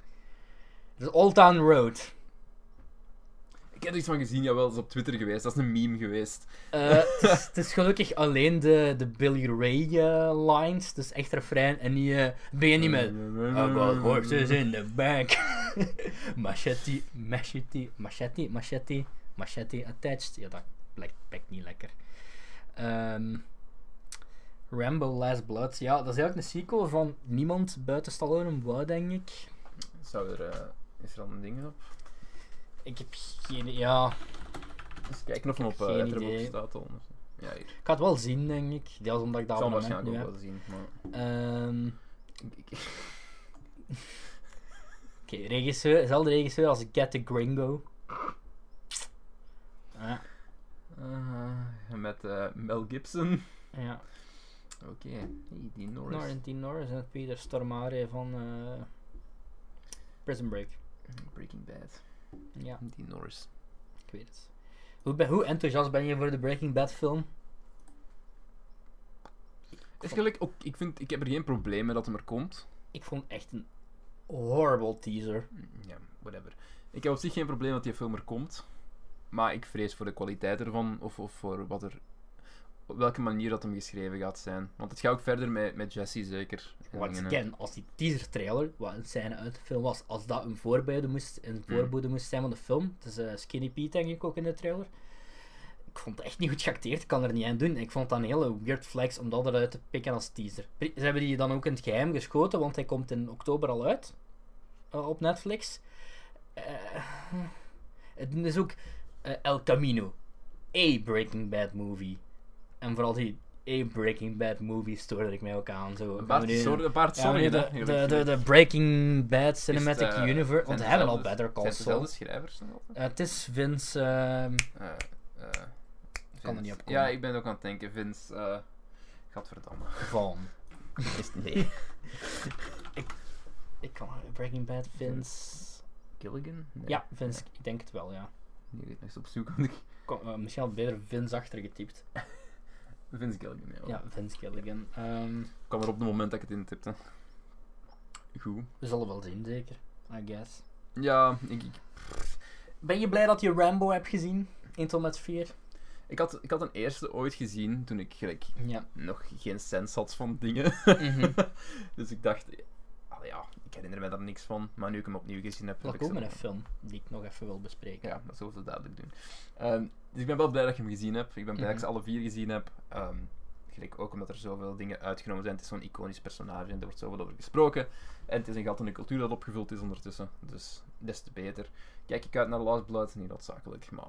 Het is Old Town Road. Ik heb er iets van gezien, jawel, dat is op Twitter geweest. Dat is een meme geweest. Eh, het, is, het is gelukkig alleen de, de Billy Ray eh, lines. Dus echt refrein en niet... eh begin niet met... I got horses in the back. machete, machete, machete, machete, machete attached. Ja, dat blijkt, blijkt niet lekker. Ehm, Rambo Last Blood. Ja, dat is eigenlijk een sequel van niemand buiten Stallone Wow, denk ik. Zou er... eh, is er al een ding op? Ik heb geen... Ja, Eens kijken of hem op uh, Letterboxd staat al. Ja, hier. Ik ga het wel zien, denk ik. Deels omdat ik dat zal waarschijnlijk ook heb. wel zien. Maar... Ik- ik- Oké, regisseur, dezelfde regisseur als Get the Gringo. Ja, Eh, met eh, Mel Gibson. ja. Oké, hey, die Norris. Norrington Norris en Peter Stormare van eh, Prison Break. Breaking Bad. Ja, Die Norris. ik weet het. Hoe, ben, hoe enthousiast ben je voor de Breaking Bad film? Is gelijk, ook, ik, vind, ik heb er geen probleem mee dat hem er komt. Ik vond het echt een horrible teaser. Ja, whatever. Ik heb op zich geen probleem dat die film er komt. maar ik vrees voor de kwaliteit ervan, of, of voor wat er, op welke manier dat hem geschreven gaat zijn. Want het gaat ook verder met, met Jesse, zeker. Hè. again, als die teaser trailer, wat een scène uit de film was, als dat een voorbode moest, een Hmm. voorbode moest zijn van de film, het is eh, Skinny Pete denk ik ook in de trailer, ik vond het echt niet goed geacteerd, ik kan er niet aan doen. Ik vond dat een hele weird flex om dat eruit te pikken als teaser. Ze hebben die dan ook in het geheim geschoten, want hij komt in oktober al uit, eh, op Netflix. Eh, het is ook El Camino, a Breaking Bad movie. En vooral die a Breaking Bad movie stoorde ik mij ook aan. Zo, Een paar ja, de, de, de, gezegd. de Breaking Bad Cinematic het, eh, Universe. Want we hebben al Better Call zijn het Saul. dezelfde schrijvers dan altijd? Eh, het is Vince. eh, kan er niet op komen. Ja, ik ben ook aan het denken. Vince. eh Gadverdamme. van. Is nee. Ik kan Breaking Bad Vince. Gilligan? Nee. Ja, Vince. Ik denk het wel, ja. Nu ga ik op zoek. ik- Kom, misschien had beter Vince achter getypt. Vince Gilligan, ja. Ja, Vince Gilligan. Ehm, Ik kwam er op het moment dat ik het intipte. Goed. we zullen wel zien, zeker. I guess. Ja, ik, ik, Ben je blij dat je Rambo hebt gezien? 1 tot met 4? ik, had, ik had een eerste ooit gezien toen ik gelijk Ja. nog geen sens had van dingen. Mhm. dus ik dacht, ja, ik herinner me daar niks van. Maar nu ik hem opnieuw gezien heb, Dat heb ook met een film die ik nog even wil bespreken. Ja, dat zullen we duidelijk doen. Ehm, dus ik ben wel blij dat je hem gezien hebt. Ik ben blij dat ik ze Mhm. alle vier gezien heb. Ehm gelijk ook omdat er zoveel dingen uitgenomen zijn. Het is zo'n iconisch personage en er wordt zoveel over gesproken. En het is een gat in de cultuur dat opgevuld is ondertussen. Dus des te beter. Kijk ik uit naar Last Blood? Niet noodzakelijk, maar...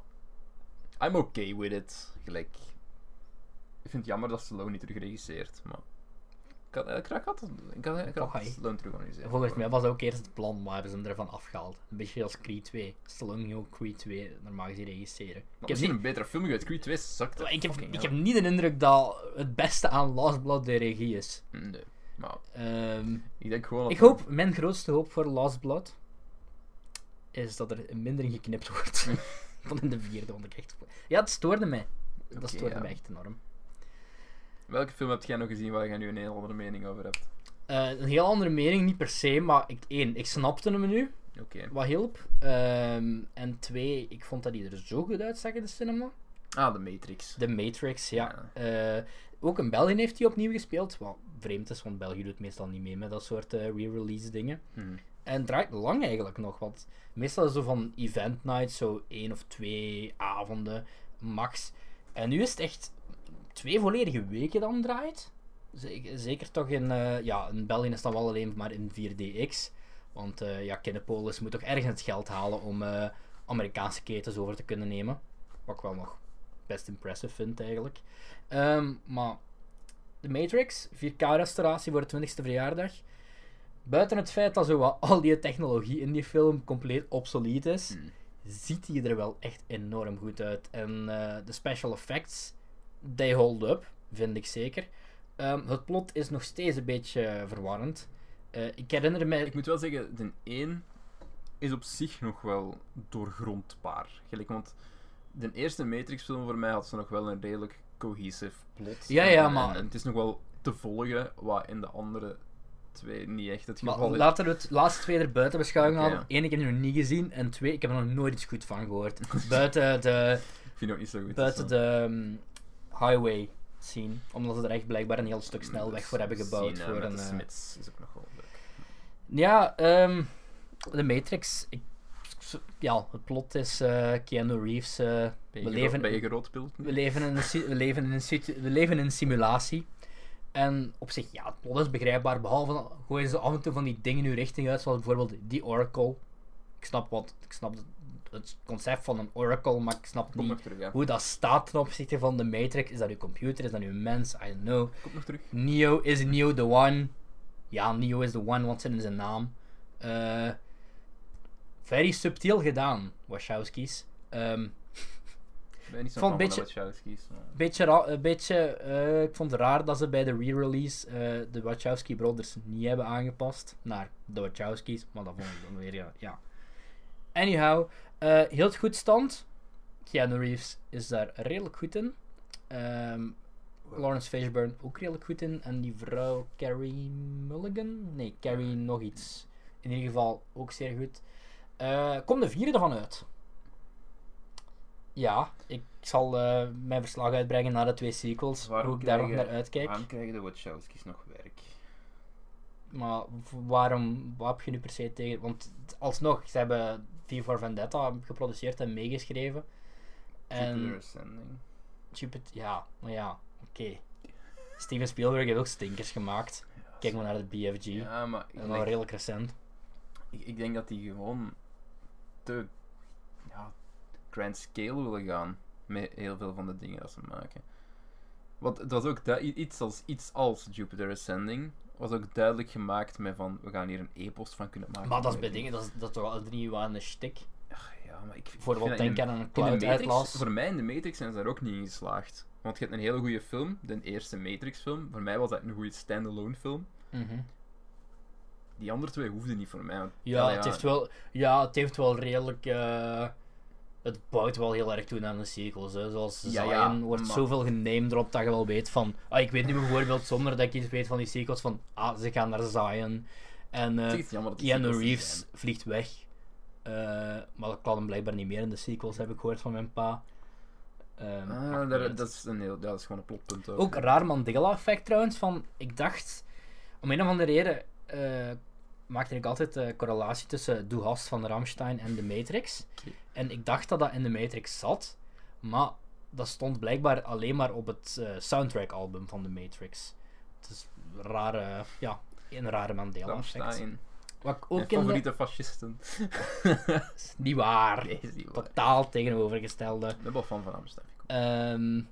I'm okay with it. Gelijk... Ik vind het jammer dat Stallone niet terug regisseert, maar... Ik had, ik had, ik had, had, Oh. Stallone organiseren. Volgens mij was dat ook eerst het plan, maar hebben ze hem ervan afgehaald. Een beetje als Creed 2. Stallone ging ook Creed 2 normaal gezien regisseren. Maar Ik heb, niet, een betere film geweest. Creed 2 zakte. ik, heb, ik heb niet de indruk dat het beste aan Last Blood de regie is. Nee, maar Ehm, ik denk gewoon... ik hoop, mijn grootste hoop voor Last Blood is dat er minder in geknipt wordt dan in de vierde. Want ik echt... Ja, het stoorde mij. Dat stoorde ja. mij echt enorm. Welke film heb jij nog gezien waar je nu een heel andere mening over hebt? Eh, een heel andere mening, niet per se, maar ik, één, ik snapte hem nu. Oké. wat hielp. Ehm, en twee, ik vond dat hij er zo goed uitzag in de cinema. Ah, The Matrix. The Matrix, ja. Eh, ook in België heeft hij opnieuw gespeeld. Wat vreemd is, want België doet meestal niet mee met dat soort eh, re-release dingen. Mhm. En draait lang eigenlijk nog, want meestal is het zo van event night, zo één of twee avonden max. En nu is het echt twee volledige weken dan draait. Zeker, zeker toch in, eh, ja, in België is dat wel alleen maar in 4DX. Want eh, ja, Kinepolis moet toch ergens het geld halen om eh, Amerikaanse ketens over te kunnen nemen. Wat ik wel nog best impressive vind eigenlijk. Ehm, maar de Matrix, 4K-restauratie voor de 20ste verjaardag. Buiten het feit dat zo wat al die technologie in die film compleet obsolet is, Mhm. ziet hij er wel echt enorm goed uit. En de special effects, they hold up, vind ik zeker. Ehm, het plot is nog steeds een beetje verwarrend. Eh, ik herinner me... Ik moet wel zeggen, de 1 is op zich nog wel doorgrondbaar. Gelijk, want de eerste Matrix-film voor mij had ze nog wel een redelijk cohesive plot. Ja, ja, maar- En, het is nog wel te volgen, wat in de andere twee niet echt het Maar geval is. laten we het laatste twee er buiten beschouwing Oké, halen. ja. Eén, ik heb die nog niet gezien. En twee, ik heb er nog nooit iets goed van gehoord. buiten de, Ik vind het ook niet zo goed. buiten dus, de ehm, highway scene. Omdat ze er echt blijkbaar een heel stuk snelweg voor hebben gebouwd. Scene, voor een, de eh, is ook nog wel leuk. Ja, ehm, de Matrix. Ik, ja, het plot is eh, Keanu Reeves. eh, we, leven, we, leven in een, we, leven in een we leven in een simulatie. En op zich, ja, het plot is begrijpbaar. Behalve gooien ze af en toe van die dingen in uw richting uit. Zoals bijvoorbeeld die Oracle. Ik snap, wat, ik snap het, concept van een Oracle, maar ik snap niet terug, ja. hoe dat staat ten opzichte van de Matrix. Is dat uw computer? Is dat uw mens? I don't know. Kom nog terug. Neo is Neo the one. Ja, Neo is the one, want zit in zijn naam. Eh very subtiel gedaan, Wachowski's. Ehm Ik ben niet zo van beetje- Wachowski's. maar- beetje, beetje eh, ik vond het raar dat ze bij de re-release eh, de Wachowski Brothers niet hebben aangepast naar de Wachowski's, maar dat vond ik dan weer, ja. Anyhow, eh, heel goed stand. Keanu Reeves is daar redelijk goed in. Ehm, Lawrence Fishburne ook redelijk goed in. En die vrouw Carrie Mulligan? Nee, Carrie nog iets. In ieder geval ook zeer goed. Eh komt de vierde ervan uit. Ja, ik zal eh, mijn verslag uitbrengen naar de twee sequels, Waarom hoe ik daar nog naar uitkijk. Waarom krijgen de Wachowski's nog werk? Maar waarom, wat heb je nu per se tegen? Want alsnog, ze hebben V for Vendetta geproduceerd en meegeschreven. Jupiter En Ascending. Jupiter, ja, maar ja, oké. Steven Spielberg heeft ook stinkers gemaakt. Kijk maar naar de BFG. Ja, maar ik, wel redelijk recent. ik, ik denk dat die gewoon te ja, grand scale willen gaan met heel veel van de dingen dat ze maken. Want het was ook i- iets als, iets als Jupiter Ascending was ook duidelijk gemaakt met van we gaan hier een epos van kunnen maken. Maar dat is bij dingen, dat is, dat is toch al drie jaar een. Ach, ja, maar ik, Voor wat dat in denken de- aan een de cloud Matrix, voor mij in de Matrix zijn ze daar ook niet in geslaagd. Want je hebt een hele goede film, de eerste Matrix film. Voor mij was dat een goede standalone film. Mhm. Die andere twee hoefden niet voor mij. Ja, het heeft wel, ja, het heeft wel redelijk. eh, het bouwt wel heel erg toe aan de sequels. Hè. Zoals Ja, Zion ja, wordt maar- zoveel genamedropt dat je wel weet van. Ah, ik weet nu bijvoorbeeld zonder dat ik iets weet van die sequels van. Ah, ze gaan naar Zion. En jammer Keanu niet Reeves zijn. vliegt weg. Eh, maar dat kan hem blijkbaar niet meer in de sequels, heb ik gehoord van mijn pa. Ehm, Ah, dat, is een heel, dat is gewoon een plotpunt ook. Ook raar Mandela-effect trouwens. Van, ik dacht, om een of andere reden eh, maakte ik altijd de correlatie tussen Du Hast van Rammstein en The Matrix. En ik dacht dat dat in The Matrix zat, maar dat stond blijkbaar alleen maar op het eh, soundtrack-album van The Matrix. Het is een rare, ja, een rare Mandela-effect. Rammstein. Wat ik ook in de... favoriete fascisten. is Niet waar. Nee, is niet waar. Totaal tegenovergestelde. Ik ben wel fan van Rammstein. Ehm,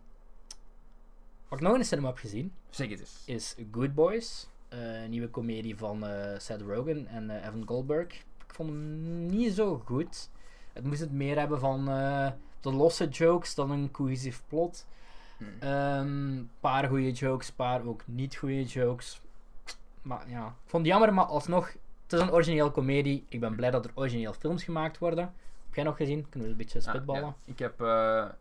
wat ik nog in de cinema heb gezien, Zeg het eens. is Good Boys. Eh, een nieuwe comedie van eh, Seth Rogen en eh, Evan Goldberg. Ik vond hem niet zo goed. Het moest het meer hebben van de losse jokes dan een cohesief plot. Hm. Een paar goede jokes, paar ook niet goede jokes. Maar ja, ik vond het jammer, maar alsnog, het is een origineel comedie. Ik ben blij dat er origineel films gemaakt worden. Heb jij nog gezien? Kunnen we een beetje Ah, spitballen? ja. Ik heb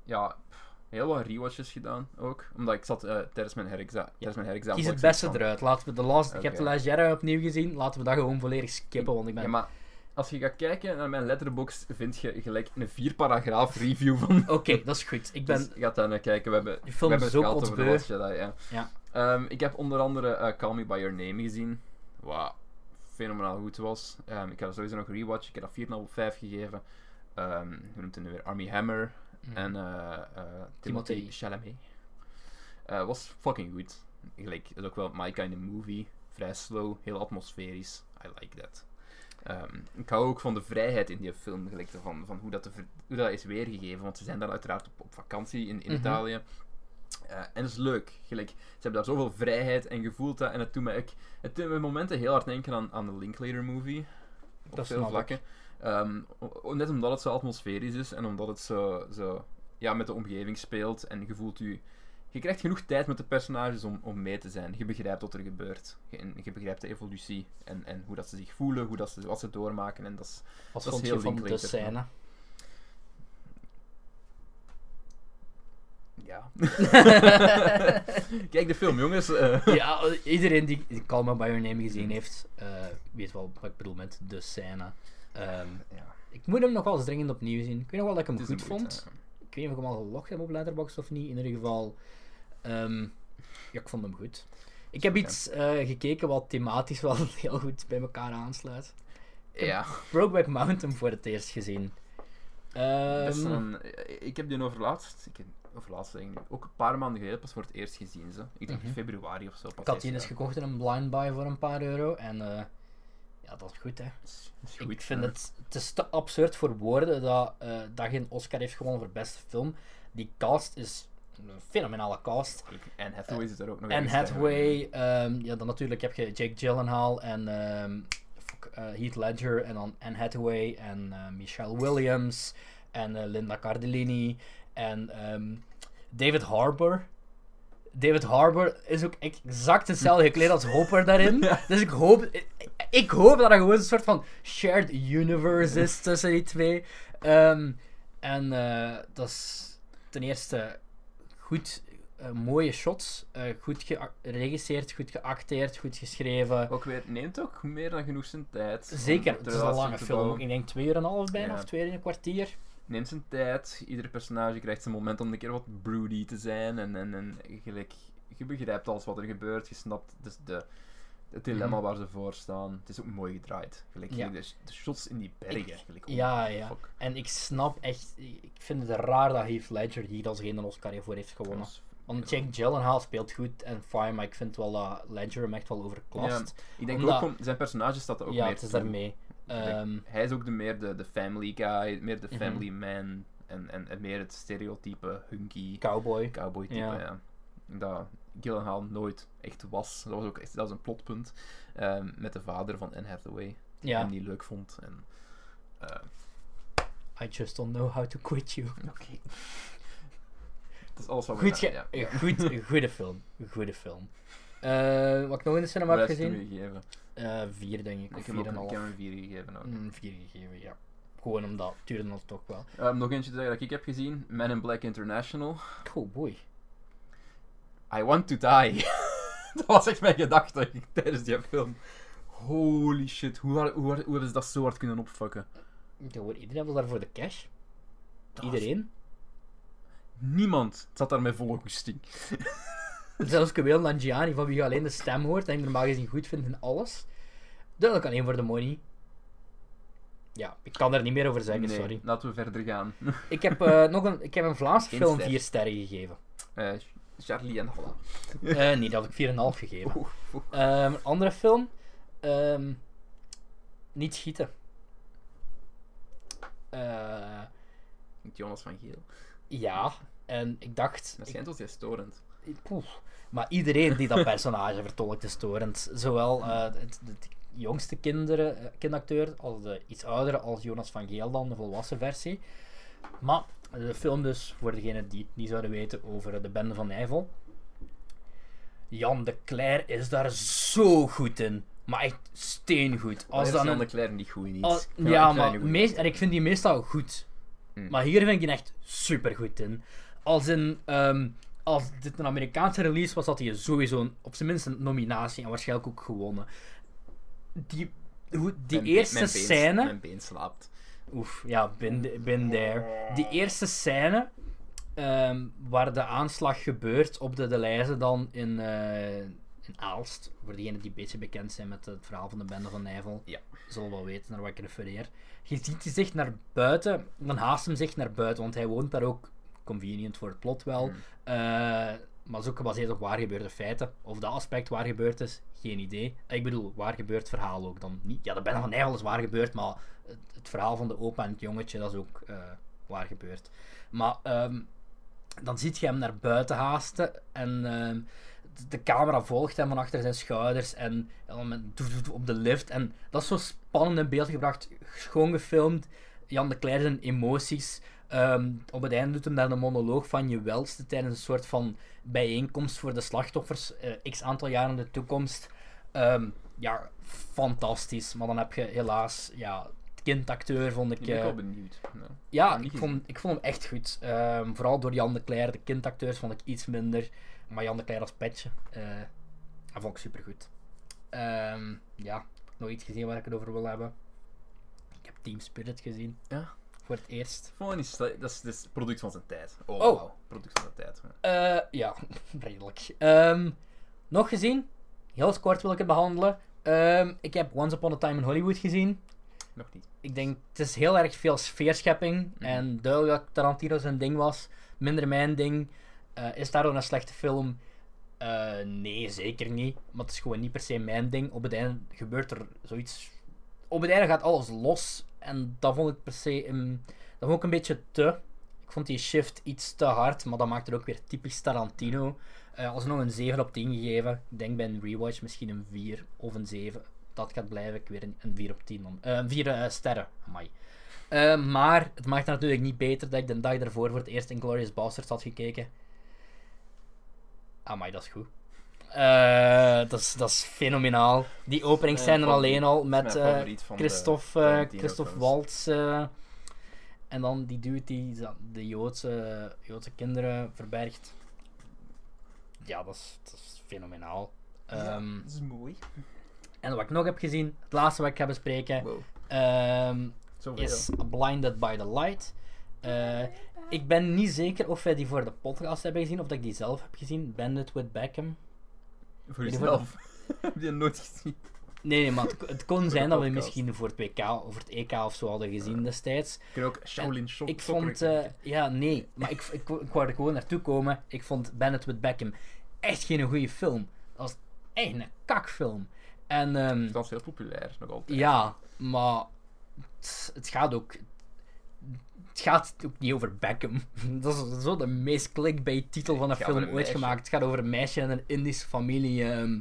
ja, pff, heel wat rewatches gedaan ook. Omdat ik zat eh, tijdens mijn herexamen. tijdens mijn herexamen Kies het beste eruit. Laten we de last, Ik heb de Last Jedi opnieuw gezien. Laten we dat gewoon volledig skippen, want ik ben... Ja, maar als je gaat kijken naar mijn letterbox, vind je gelijk een vier paragraaf review van. Oké, dat is goed. Ik ben... Dus gaat daar naar kijken. We hebben, Die film we hebben het over kotsbeu. Last Jedi, ja. Ja. Ehm, ik heb onder andere eh, Call Me By Your Name gezien. Wat fenomenaal goed was. Ehm, ik er sowieso nog rewatchen. Ik heb dat 4,5 op 5 gegeven. Ehm hoe noemt het nu weer? Army Hammer. Mhm. En eh eh Timothy Timothée. Chalamet. Eh, was fucking goed. Gelijk, is ook wel my kind of movie. Vrij slow, heel atmosferisch. I like that. Ehm, ik hou ook van de vrijheid in die film, gelijk van, van hoe, dat ver- hoe dat is weergegeven. Want ze zijn daar uiteraard op, op vakantie in, in Mhm. Italië. En dat is leuk. Gelijk, ze hebben daar zoveel vrijheid en gevoeld dat. En het doet me, ook, het doet me momenten heel hard denken aan, aan de Linklater movie. Op Dat veel snap ik. Ehm, net omdat het zo atmosferisch is en omdat het zo, zo ja, met de omgeving speelt. En je voelt je. Je krijgt genoeg tijd met de personages om, om mee te zijn. Je begrijpt wat er gebeurt. Je, je begrijpt de evolutie en, en hoe dat ze zich voelen, hoe dat ze, wat ze doormaken. En dat is, Wat dat is vond je heel van de scène? ja. Kijk de film, jongens. eh. ja, iedereen die Call Me By Your Name gezien heeft, eh, weet wel wat ik bedoel met de scène. Ehm, ja, ik moet hem nog wel eens dringend opnieuw zien. Ik weet nog wel dat ik hem goed vond. Ik weet niet of ik hem al gelogd heb op Letterboxd of niet. In ieder geval, ehm, ja, ik vond hem goed. Ik heb iets eh, gekeken wat thematisch wel heel goed bij elkaar aansluit. Ja, Brokeback Mountain voor het eerst gezien. Ehm, een, ik heb die overlaatst, ik heb overlaatst eigenlijk, ook een paar maanden geleden pas voor het eerst gezien. Ik denk Mhm. in februari of zo. Pas ik had die eens gekocht in een blind buy voor een paar euro. En eh, ja, dat is goed hè. Is- is Ik goed, vind hè. het, het is te absurd voor woorden dat, eh dat geen Oscar heeft gewonnen voor beste film. Die cast is een fenomenale cast. En Hathaway zit er ook nog En. Hathaway, ehm, ja, dan natuurlijk heb je Jake Gyllenhaal en ehm, fuck, eh, Heath Ledger en dan Anne Hathaway en eh, Michelle Williams en eh, Linda Cardellini en ehm, David Harbour. David Harbour is ook exact hetzelfde gekleed als Hopper daarin. Dus ik hoop, ik, ik hoop dat er gewoon een soort van shared universe is tussen die twee. Ehm, en eh, dat is ten eerste goed, eh, mooie shots, eh, goed geregisseerd, goed geacteerd, goed geschreven. Ook weer, neemt ook meer dan genoeg zijn tijd. Zeker, het is een lange film. Ik denk twee uur en een half bijna, Ja. of twee uur en een kwartier. neemt zijn tijd. Ieder personage krijgt zijn moment om een keer wat broody te zijn. En, en, en gelijk, je begrijpt alles wat er gebeurt. Je snapt dus de, het dilemma Mhm. waar ze voor staan. Het is ook mooi gedraaid. Gelijk, Ja. de, de shots in die bergen. Gelijk, oh, Ja, ja. fuck. En ik snap echt, ik vind het raar dat Heath Ledger hier als geen Oscar hiervoor heeft gewonnen. Want Jake Gyllenhaal speelt goed en fine, maar ik vind wel dat Ledger hem echt wel overklast. Ik denk Omdat- ook, zijn personage staat er ook Ja, meer het is toe. daarmee. Ehm, hij is ook de meer de, de family guy, meer de Mhm. family man. En, en, en meer het stereotype hunky cowboy. cowboy type. Ja. Ja. Dat Gyllenhaal nooit echt was. Dat was ook echt dat was een plotpunt. ehm, met de vader van Anne Hathaway. Die Ja, hem niet leuk vond. En, eh, I just don't know how to quit you. Oké. Dat is alles wat we Goed, gaan- ge- ja, ja. goed, goede film. Goede film. Eh, wat ik nog in de cinema heb gezien? gegeven? Eh, vier, denk ik. Of Ik heb, vier ook, en ik half. heb hem een 4 gegeven. ook. Mm, vier gegeven, ja. Gewoon omdat het duurde nog toch wel. Ehm, nog eentje te zeggen dat ik heb gezien. Men in Black International. Oh boy. I want to die. dat was echt mijn gedachte tijdens die film. Holy shit, hoe, hard- hoe, hard- hoe hebben ze dat zo hard kunnen opfucken? Iedereen was daar voor de cash. Dat was- Iedereen. Niemand zat daar met volle goesting. Zelfs Kumail Nanjiani, van wie je alleen de stem hoort en ik normaal gezien goed vindt in alles. Duidelijk alleen voor de money. Ja, ik kan er niet meer over zeggen, nee, sorry. laten we verder gaan. Ik heb, eh, nog een, ik heb een Vlaamse Geen film ster. vier sterren gegeven. Eh, Charlie en Holla. Eh nee, dat heb ik 4,5 gegeven. Oeh, oeh. Ehm, een andere film. ehm, niet schieten. Eh, Met Jonas van Geel. ja, en ik dacht... Dat schijnt als jij storend. Poeh. Maar iedereen die dat personage vertolkt is storend. Zowel eh, het, het jongste kinderen, kindacteur als de iets oudere, als Jonas van Geel dan, de volwassen versie. Maar de film dus, voor degenen die het niet zouden weten, over de bende van Nijvel. Jan de Cler is daar zo goed in. Maar echt steengoed. Als dan een, de Claire niet goed in iets. als- ja, maar meest, en ik vind die meestal goed. Hmm. Maar hier vind ik die echt super goed in. Als in, ehm, als dit een Amerikaanse release was, had hij sowieso een, op zijn minst een nominatie en waarschijnlijk ook gewonnen. Die, hoe, die Mijn eerste mijn been- scène. Mijn been slaapt. Oef, ja, been, been there. Die eerste scène ehm, waar de aanslag gebeurt op de Deleuze dan in, eh, in Aalst. Voor diegenen die een beetje bekend zijn met het verhaal van de bende van Nijvel. Ja. Zullen wel weten naar wat ik refereer. Je ziet hij zich naar buiten, dan haast hem zich naar buiten, want hij woont daar ook convenient voor het plot wel. Hmm. Eh, maar is ook gebaseerd op waar gebeurde feiten. Of dat aspect waar gebeurd is, geen idee. Ik bedoel, waar gebeurt verhaal ook dan niet. Ja, de bende van Nijvel is waar gebeurd, maar het, verhaal van de opa en het jongetje, dat is ook eh, waar gebeurd. Maar ehm, dan ziet je hem naar buiten haasten en ehm, de- camera volgt hem van achter zijn schouders en, op de lift. En dat is zo spannend in beeld gebracht, schoon gefilmd. Jan de Cler zijn emoties. Ehm, op het einde doet hem daar een monoloog van je welste tijdens een soort van bijeenkomst voor de slachtoffers, eh, x aantal jaar in de toekomst. Ja, fantastisch. Maar dan heb je helaas, ja, kindacteur vond ik... Ik ben eh, wel benieuwd. Ja. ja, ik vond, ik vond hem echt goed. Ehm, vooral door Jan de Cler. De kindacteurs vond ik iets minder. Maar Jan de Cler als petje, eh dat vond ik super goed. ja, nog iets gezien waar ik het over wil hebben. Ik heb Team Spirit gezien. Ja. Voor het eerst. Vond ik niet slecht. Dat is, is product van zijn tijd. Oh, Oh. wauw. Product van zijn tijd. ja. Eh, ja, redelijk. Ehm, nog gezien. Heel kort wil ik het behandelen. Ik heb Once Upon a Time in Hollywood gezien. Nog niet. ik denk, het is heel erg veel sfeerschepping. Mhm. En duidelijk dat Tarantino zijn ding was. Minder mijn ding. Eh, is daardoor een slechte film? Eh, nee, zeker niet. Maar het is gewoon niet per se mijn ding. Op het einde gebeurt er zoiets. Op het einde gaat alles los. En dat vond ik per se. een- dat vond ik een beetje te. Ik vond die shift iets te hard. Maar dat maakt het ook weer typisch Tarantino. Eh alsnog een 7 op 10 gegeven. Ik denk bij een rewatch misschien een 4 of een 7. Dat gaat blijven. Ik weer een, een 4 op 10. dan. Eh, een 4 eh, sterren. Amai. Eh, maar het maakt natuurlijk niet beter dat ik de dag daarvoor voor het eerst in Glorious Bastards had gekeken. Amai, dat is goed. Eh, dat, is, dat is fenomenaal. Die openingsscène Mijn favoriet- alleen al met eh, Christophe, eh, Christophe. Waltz. eh, en dan die dude die de Joodse, Joodse kinderen verbergt. Ja, dat is, dat is fenomenaal. Ehm, dat is mooi. En wat ik nog heb gezien, het laatste wat ik ga bespreken, Wow. ehm, is Blinded by the Light. Eh, ik ben niet zeker of wij die voor de podcast hebben gezien of dat ik die zelf heb gezien. Bandit with Beckham. Voor jezelf. Heb je die nooit gezien? Nee, nee, maar het, het kon zijn dat we misschien voor het WK of het EK of zo hadden gezien destijds. Ik heb ook Shaolin Shop. Ik vond, eh, ja, nee, maar ik, ik, ik wou er gewoon naartoe komen. Ik vond Bandit with Beckham echt geen goede film. Dat was echt een kakfilm. En ehm, Dat is heel populair, nog altijd. ja, maar het, het gaat ook. Het gaat ook niet over Beckham. Dat is zo de meest clickbait titel van een film een ooit meisje. gemaakt. Het gaat over een meisje en een Indische familie. ehm,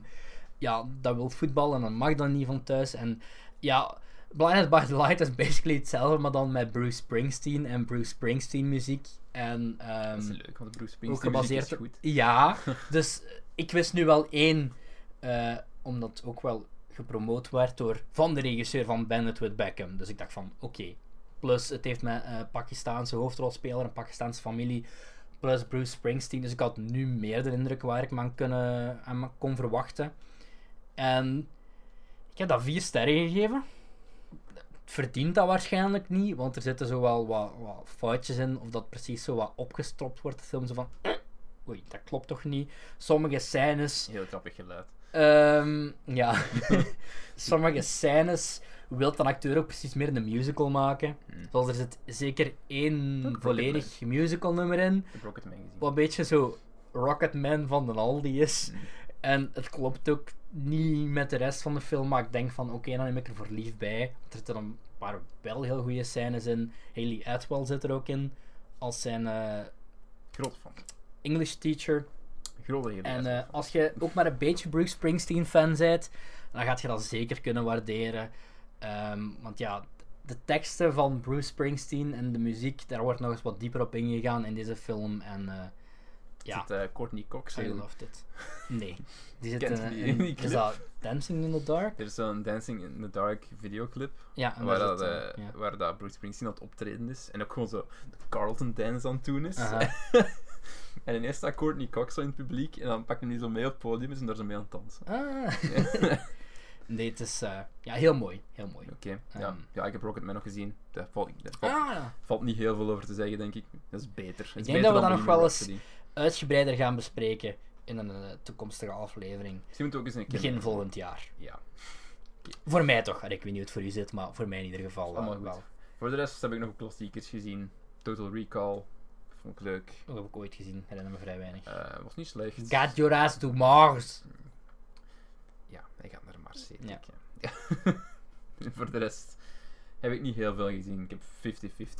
ja, dat wil voetballen en dat mag dan niet van thuis. En ja, Blinded by the Light is basically hetzelfde, maar dan met Bruce Springsteen en Bruce Springsteen muziek. En, ehm, Dat is leuk, want Bruce ook Springsteen muziek gebaseerd is op... goed. Ja, dus ik wist nu wel één, eh, omdat ook wel gepromoot werd door van de regisseur van Bandit with Beckham. Dus ik dacht van, oké. Plus, het heeft met eh Pakistaanse hoofdrolspeler, een Pakistaanse familie, plus Bruce Springsteen. Dus ik had nu meer de indruk waar ik me aan, kunnen, aan kon verwachten. En ik heb dat vier sterren gegeven. Het verdient dat waarschijnlijk niet, want er zitten zo wel wat, wat foutjes in, of dat precies zo wat opgestropt wordt. De film zo van, "Eh, oei, dat klopt toch niet. Sommige scènes Heel grappig geluid. Ehm, ja, sommige scènes wil een acteur ook precies meer een musical maken. Hmm. Zoals er zit zeker één volledig musical nummer in, wat een beetje zo Rocketman van de Aldi is. Hmm. En het klopt ook niet met de rest van de film, maar ik denk van oké, dan neem ik er voor lief bij. Er zitten een paar wel heel goede scènes in. Haley Atwell zit er ook in, als zijn Groot fan. English teacher. Grote En eh, als je ook maar een beetje Bruce Springsteen fan bent, dan gaat je dat zeker kunnen waarderen. Ehm, want ja, de teksten van Bruce Springsteen en de muziek, daar wordt nog eens wat dieper op ingegaan in deze film. En eh, ja, Zit eh, Courtney Cox I in. loved it. Nee, die zit in, die is dat Dancing in the Dark? Er is zo'n Dancing in the Dark videoclip. Ja, Waar, dat, waar dat Bruce Springsteen aan het optreden is. En ook gewoon zo de Carlton dance aan het doen is. en ineens staat Courtney Cox zo in het publiek. En dan hij die zo mee op het podium en zijn daar zo mee aan het dansen. Ah. nee, het is eh, ja, heel mooi. Heel mooi. Oké, ja. Ehm. ja, ik heb Rocketman nog gezien. Daar valt, daar valt, Ah, valt niet heel veel over te zeggen, denk ik. Dat is beter. Dat is denk beter dat we dat nog wel Rhapsody. uitgebreider gaan bespreken in een eh, toekomstige aflevering. Misschien moeten we ook eens een keer... Begin volgend jaar. Ja, Voor mij toch. Ik weet niet hoe het voor u zit, maar voor mij in ieder geval goed. wel. Voor de rest heb ik nog klassiekers gezien. Total Recall. Vond ik leuk. Dat heb ik ooit gezien. Herinner me vrij weinig. Eh, was niet slecht. Got your ass to Mars. Ja, hij gaat naar Mars, zeker. Ja. Voor de rest heb ik niet heel veel gezien. Ik heb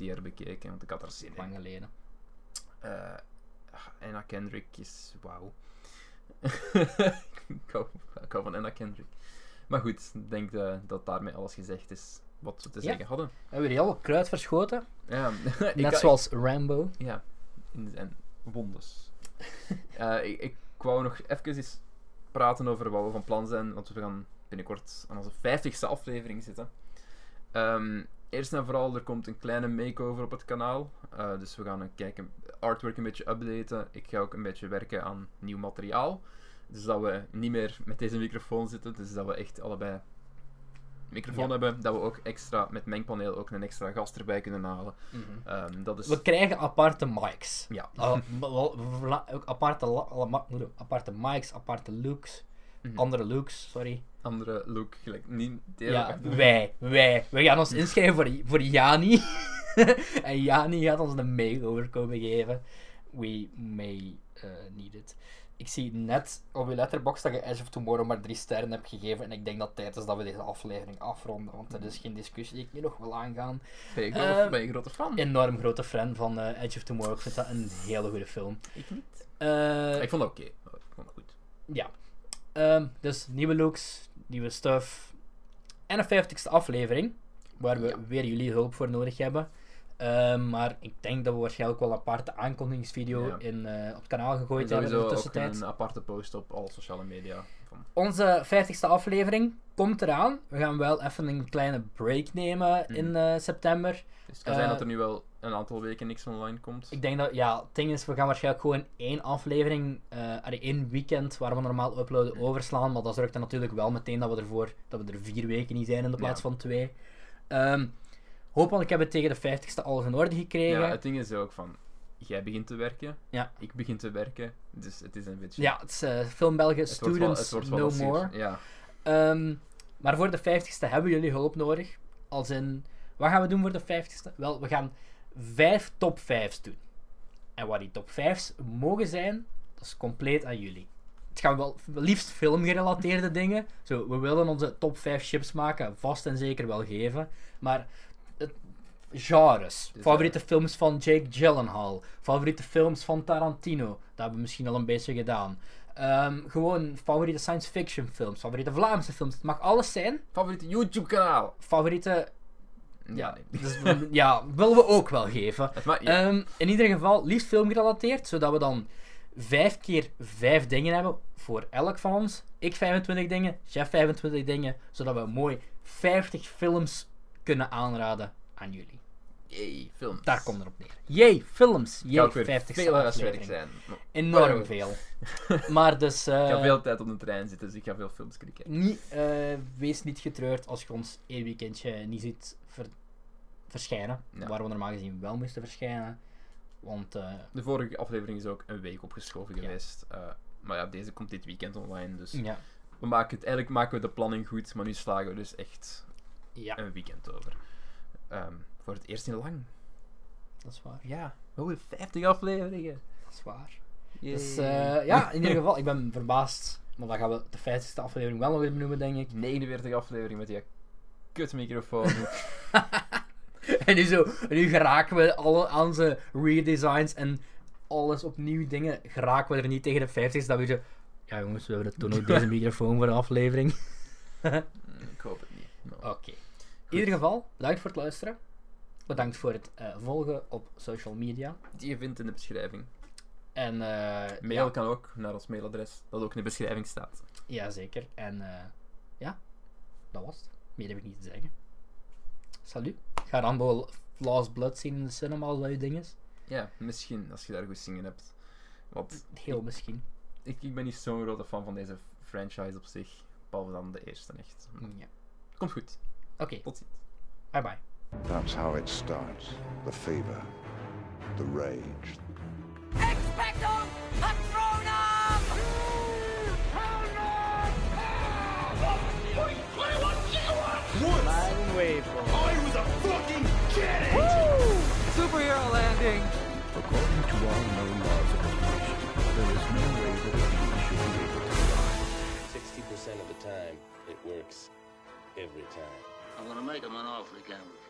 50-50 herbekeken, want ik had er zin in. Lang geleden. Eh, Anna Kendrick is wauw. ik, hou, ik hou van Anna Kendrick. Maar goed, ik denk dat, dat daarmee alles gezegd is wat we te Ja. zeggen hadden. We hebben heel kruid verschoten. Ja, Net zoals Rambo. Ja, in zijn wondes. Eh, ik, ik wou nog even eens praten over wat we van plan zijn, want we gaan binnenkort aan onze 50ste aflevering zitten. Ehm, eerst en vooral, er komt een kleine makeover op het kanaal. Eh, dus we gaan een kijken, artwork een beetje updaten. Ik ga ook een beetje werken aan nieuw materiaal. Dus dat we niet meer met deze microfoon zitten, dus dat we echt allebei microfoon Ja. hebben. Dat we ook extra met mengpaneel ook een extra gast erbij kunnen halen. Ehm, dat is... We krijgen aparte mics. Ja. Uh, wel- ook aparte, aparte mics, aparte looks. Mhm. Andere looks, sorry. andere look, gelijk niet deel Ja, wij, wij. We gaan ons inschrijven voor, voor Jani. en Jani gaat ons een makeover komen geven. We may uh, need it. Ik zie net op je letterbox dat je Edge of Tomorrow maar drie sterren hebt gegeven. En ik denk dat het tijd is dat we deze aflevering afronden. Want er is geen discussie die ik nu nog wil aangaan. Ben je, Ehm, ben je grote fan? Enorm grote fan van eh, Edge of Tomorrow. Ik vind dat een hele goede film. Ik niet. Eh, ik vond het oké. Ik vond het goed. Ja. Ehm, dus nieuwe looks, nieuwe stuff. En een 50ste aflevering. Waar we Ja. weer jullie hulp voor nodig hebben. Ehm, maar ik denk dat we waarschijnlijk wel een aparte aankondigingsvideo Ja. in, eh, op het kanaal gegooid hebben in de tussentijd. een aparte post op alle sociale media. Van, Onze 50ste aflevering komt eraan. We gaan wel even een kleine break nemen Mhm. in eh, september. dus het kan zijn Eh, dat er nu wel een aantal weken niks online komt. Ik denk dat, ja, het ding is, we gaan waarschijnlijk gewoon één aflevering, eh één weekend waar we normaal uploaden, overslaan. Maar dat zorgt er natuurlijk wel meteen dat we ervoor, dat we er vier weken niet zijn in de plaats Ja. van twee. Ehm, hopelijk hebben we tegen de 50ste alles in orde gekregen. Ja, het ding is ook van... Jij begint te werken, Ja. ik begin te werken, dus het is een beetje... Ja, het is eh, Film België het Students het wel No More. Ja. Ehm, maar voor de 50ste hebben jullie hulp nodig. Als in, wat gaan we doen voor de 50ste? Wel, we gaan vijf top 5's doen. En wat die top 5's mogen zijn, dat is compleet aan jullie. Het gaan wel liefst filmgerelateerde dingen. Zo, we willen onze top 5 chips maken, vast en zeker wel geven. Maar het, genres. Dus, favoriete films van Jake Gyllenhaal. Favoriete films van Tarantino. Dat hebben we misschien al een beetje gedaan. Ehm, gewoon favoriete science fiction films. Favoriete Vlaamse films. Het mag alles zijn. Favoriete YouTube-kanaal? Favoriete... Ja, nee. dus, ja, willen we ook wel geven. Ja. Ehm, in ieder geval, liefst filmgerelateerd, zodat we dan vijf keer vijf dingen hebben voor elk van ons. Ik 25 dingen, Chef 25 dingen, zodat we mooi 50 films kunnen aanraden aan jullie. Yay, films. Daar komt het op neer. Jee, films. Jee, ook weer 50 veel zijn. Enorm veel. Maar dus... eh, Ik ga veel tijd op de trein zitten, dus ik ga veel films kijken. niet, eh, wees niet getreurd als je ons één weekendje niet ziet ver- verschijnen. Ja. Waar we normaal gezien wel moesten verschijnen. Want eh, De vorige aflevering is ook een week opgeschoven Ja. geweest. eh, maar ja, deze komt dit weekend online, dus ja, we maken het, eigenlijk maken we de planning goed, maar nu slagen we dus echt ja, een weekend over. Ehm, voor het eerst in lang. dat is waar. Ja, we 50 afleveringen. Dat is waar. Yay. Dus eh, ja, in ieder geval, ik ben verbaasd. Maar dan gaan we de 50ste aflevering wel nog eens benoemen, denk ik. 49 afleveringen met die kutmicrofoon. En nu, zo, en nu geraken we alle onze redesigns en alles opnieuw dingen. Geraken we er niet tegen de 50ste. Dat we zo. Ja, jongens, we hebben het toen ook deze microfoon voor de aflevering. Ik hoop het niet. Oké. In ieder geval, bedankt voor het luisteren. Bedankt voor het eh, volgen op social media. Die je vindt in de beschrijving. En eh Mail ja, kan ook naar ons mailadres, dat ook in de beschrijving staat. ja, zeker. En eh, ja, dat was het. Meer heb ik niet te zeggen. Salut. Ga Rambo Last Blood zien in de cinema als dat je ding is. Ja, misschien als je daar goed zingen hebt. Want Heel misschien. ik, ik ben niet zo'n grote fan van deze franchise op zich. Behalve dan de eerste echt. Ja. Komt goed. Oké, Tot ziens. bye bye. That's how it starts. The fever, the rage, Expecto Patronum! I was a fucking kid! Superhero landing! According to all known laws of evolution, there is no way that a bee should be able to fly. 60% of the time, it works every time. I'm gonna make him an offer he can't refuse.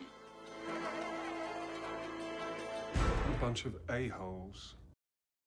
A bunch of a-holes.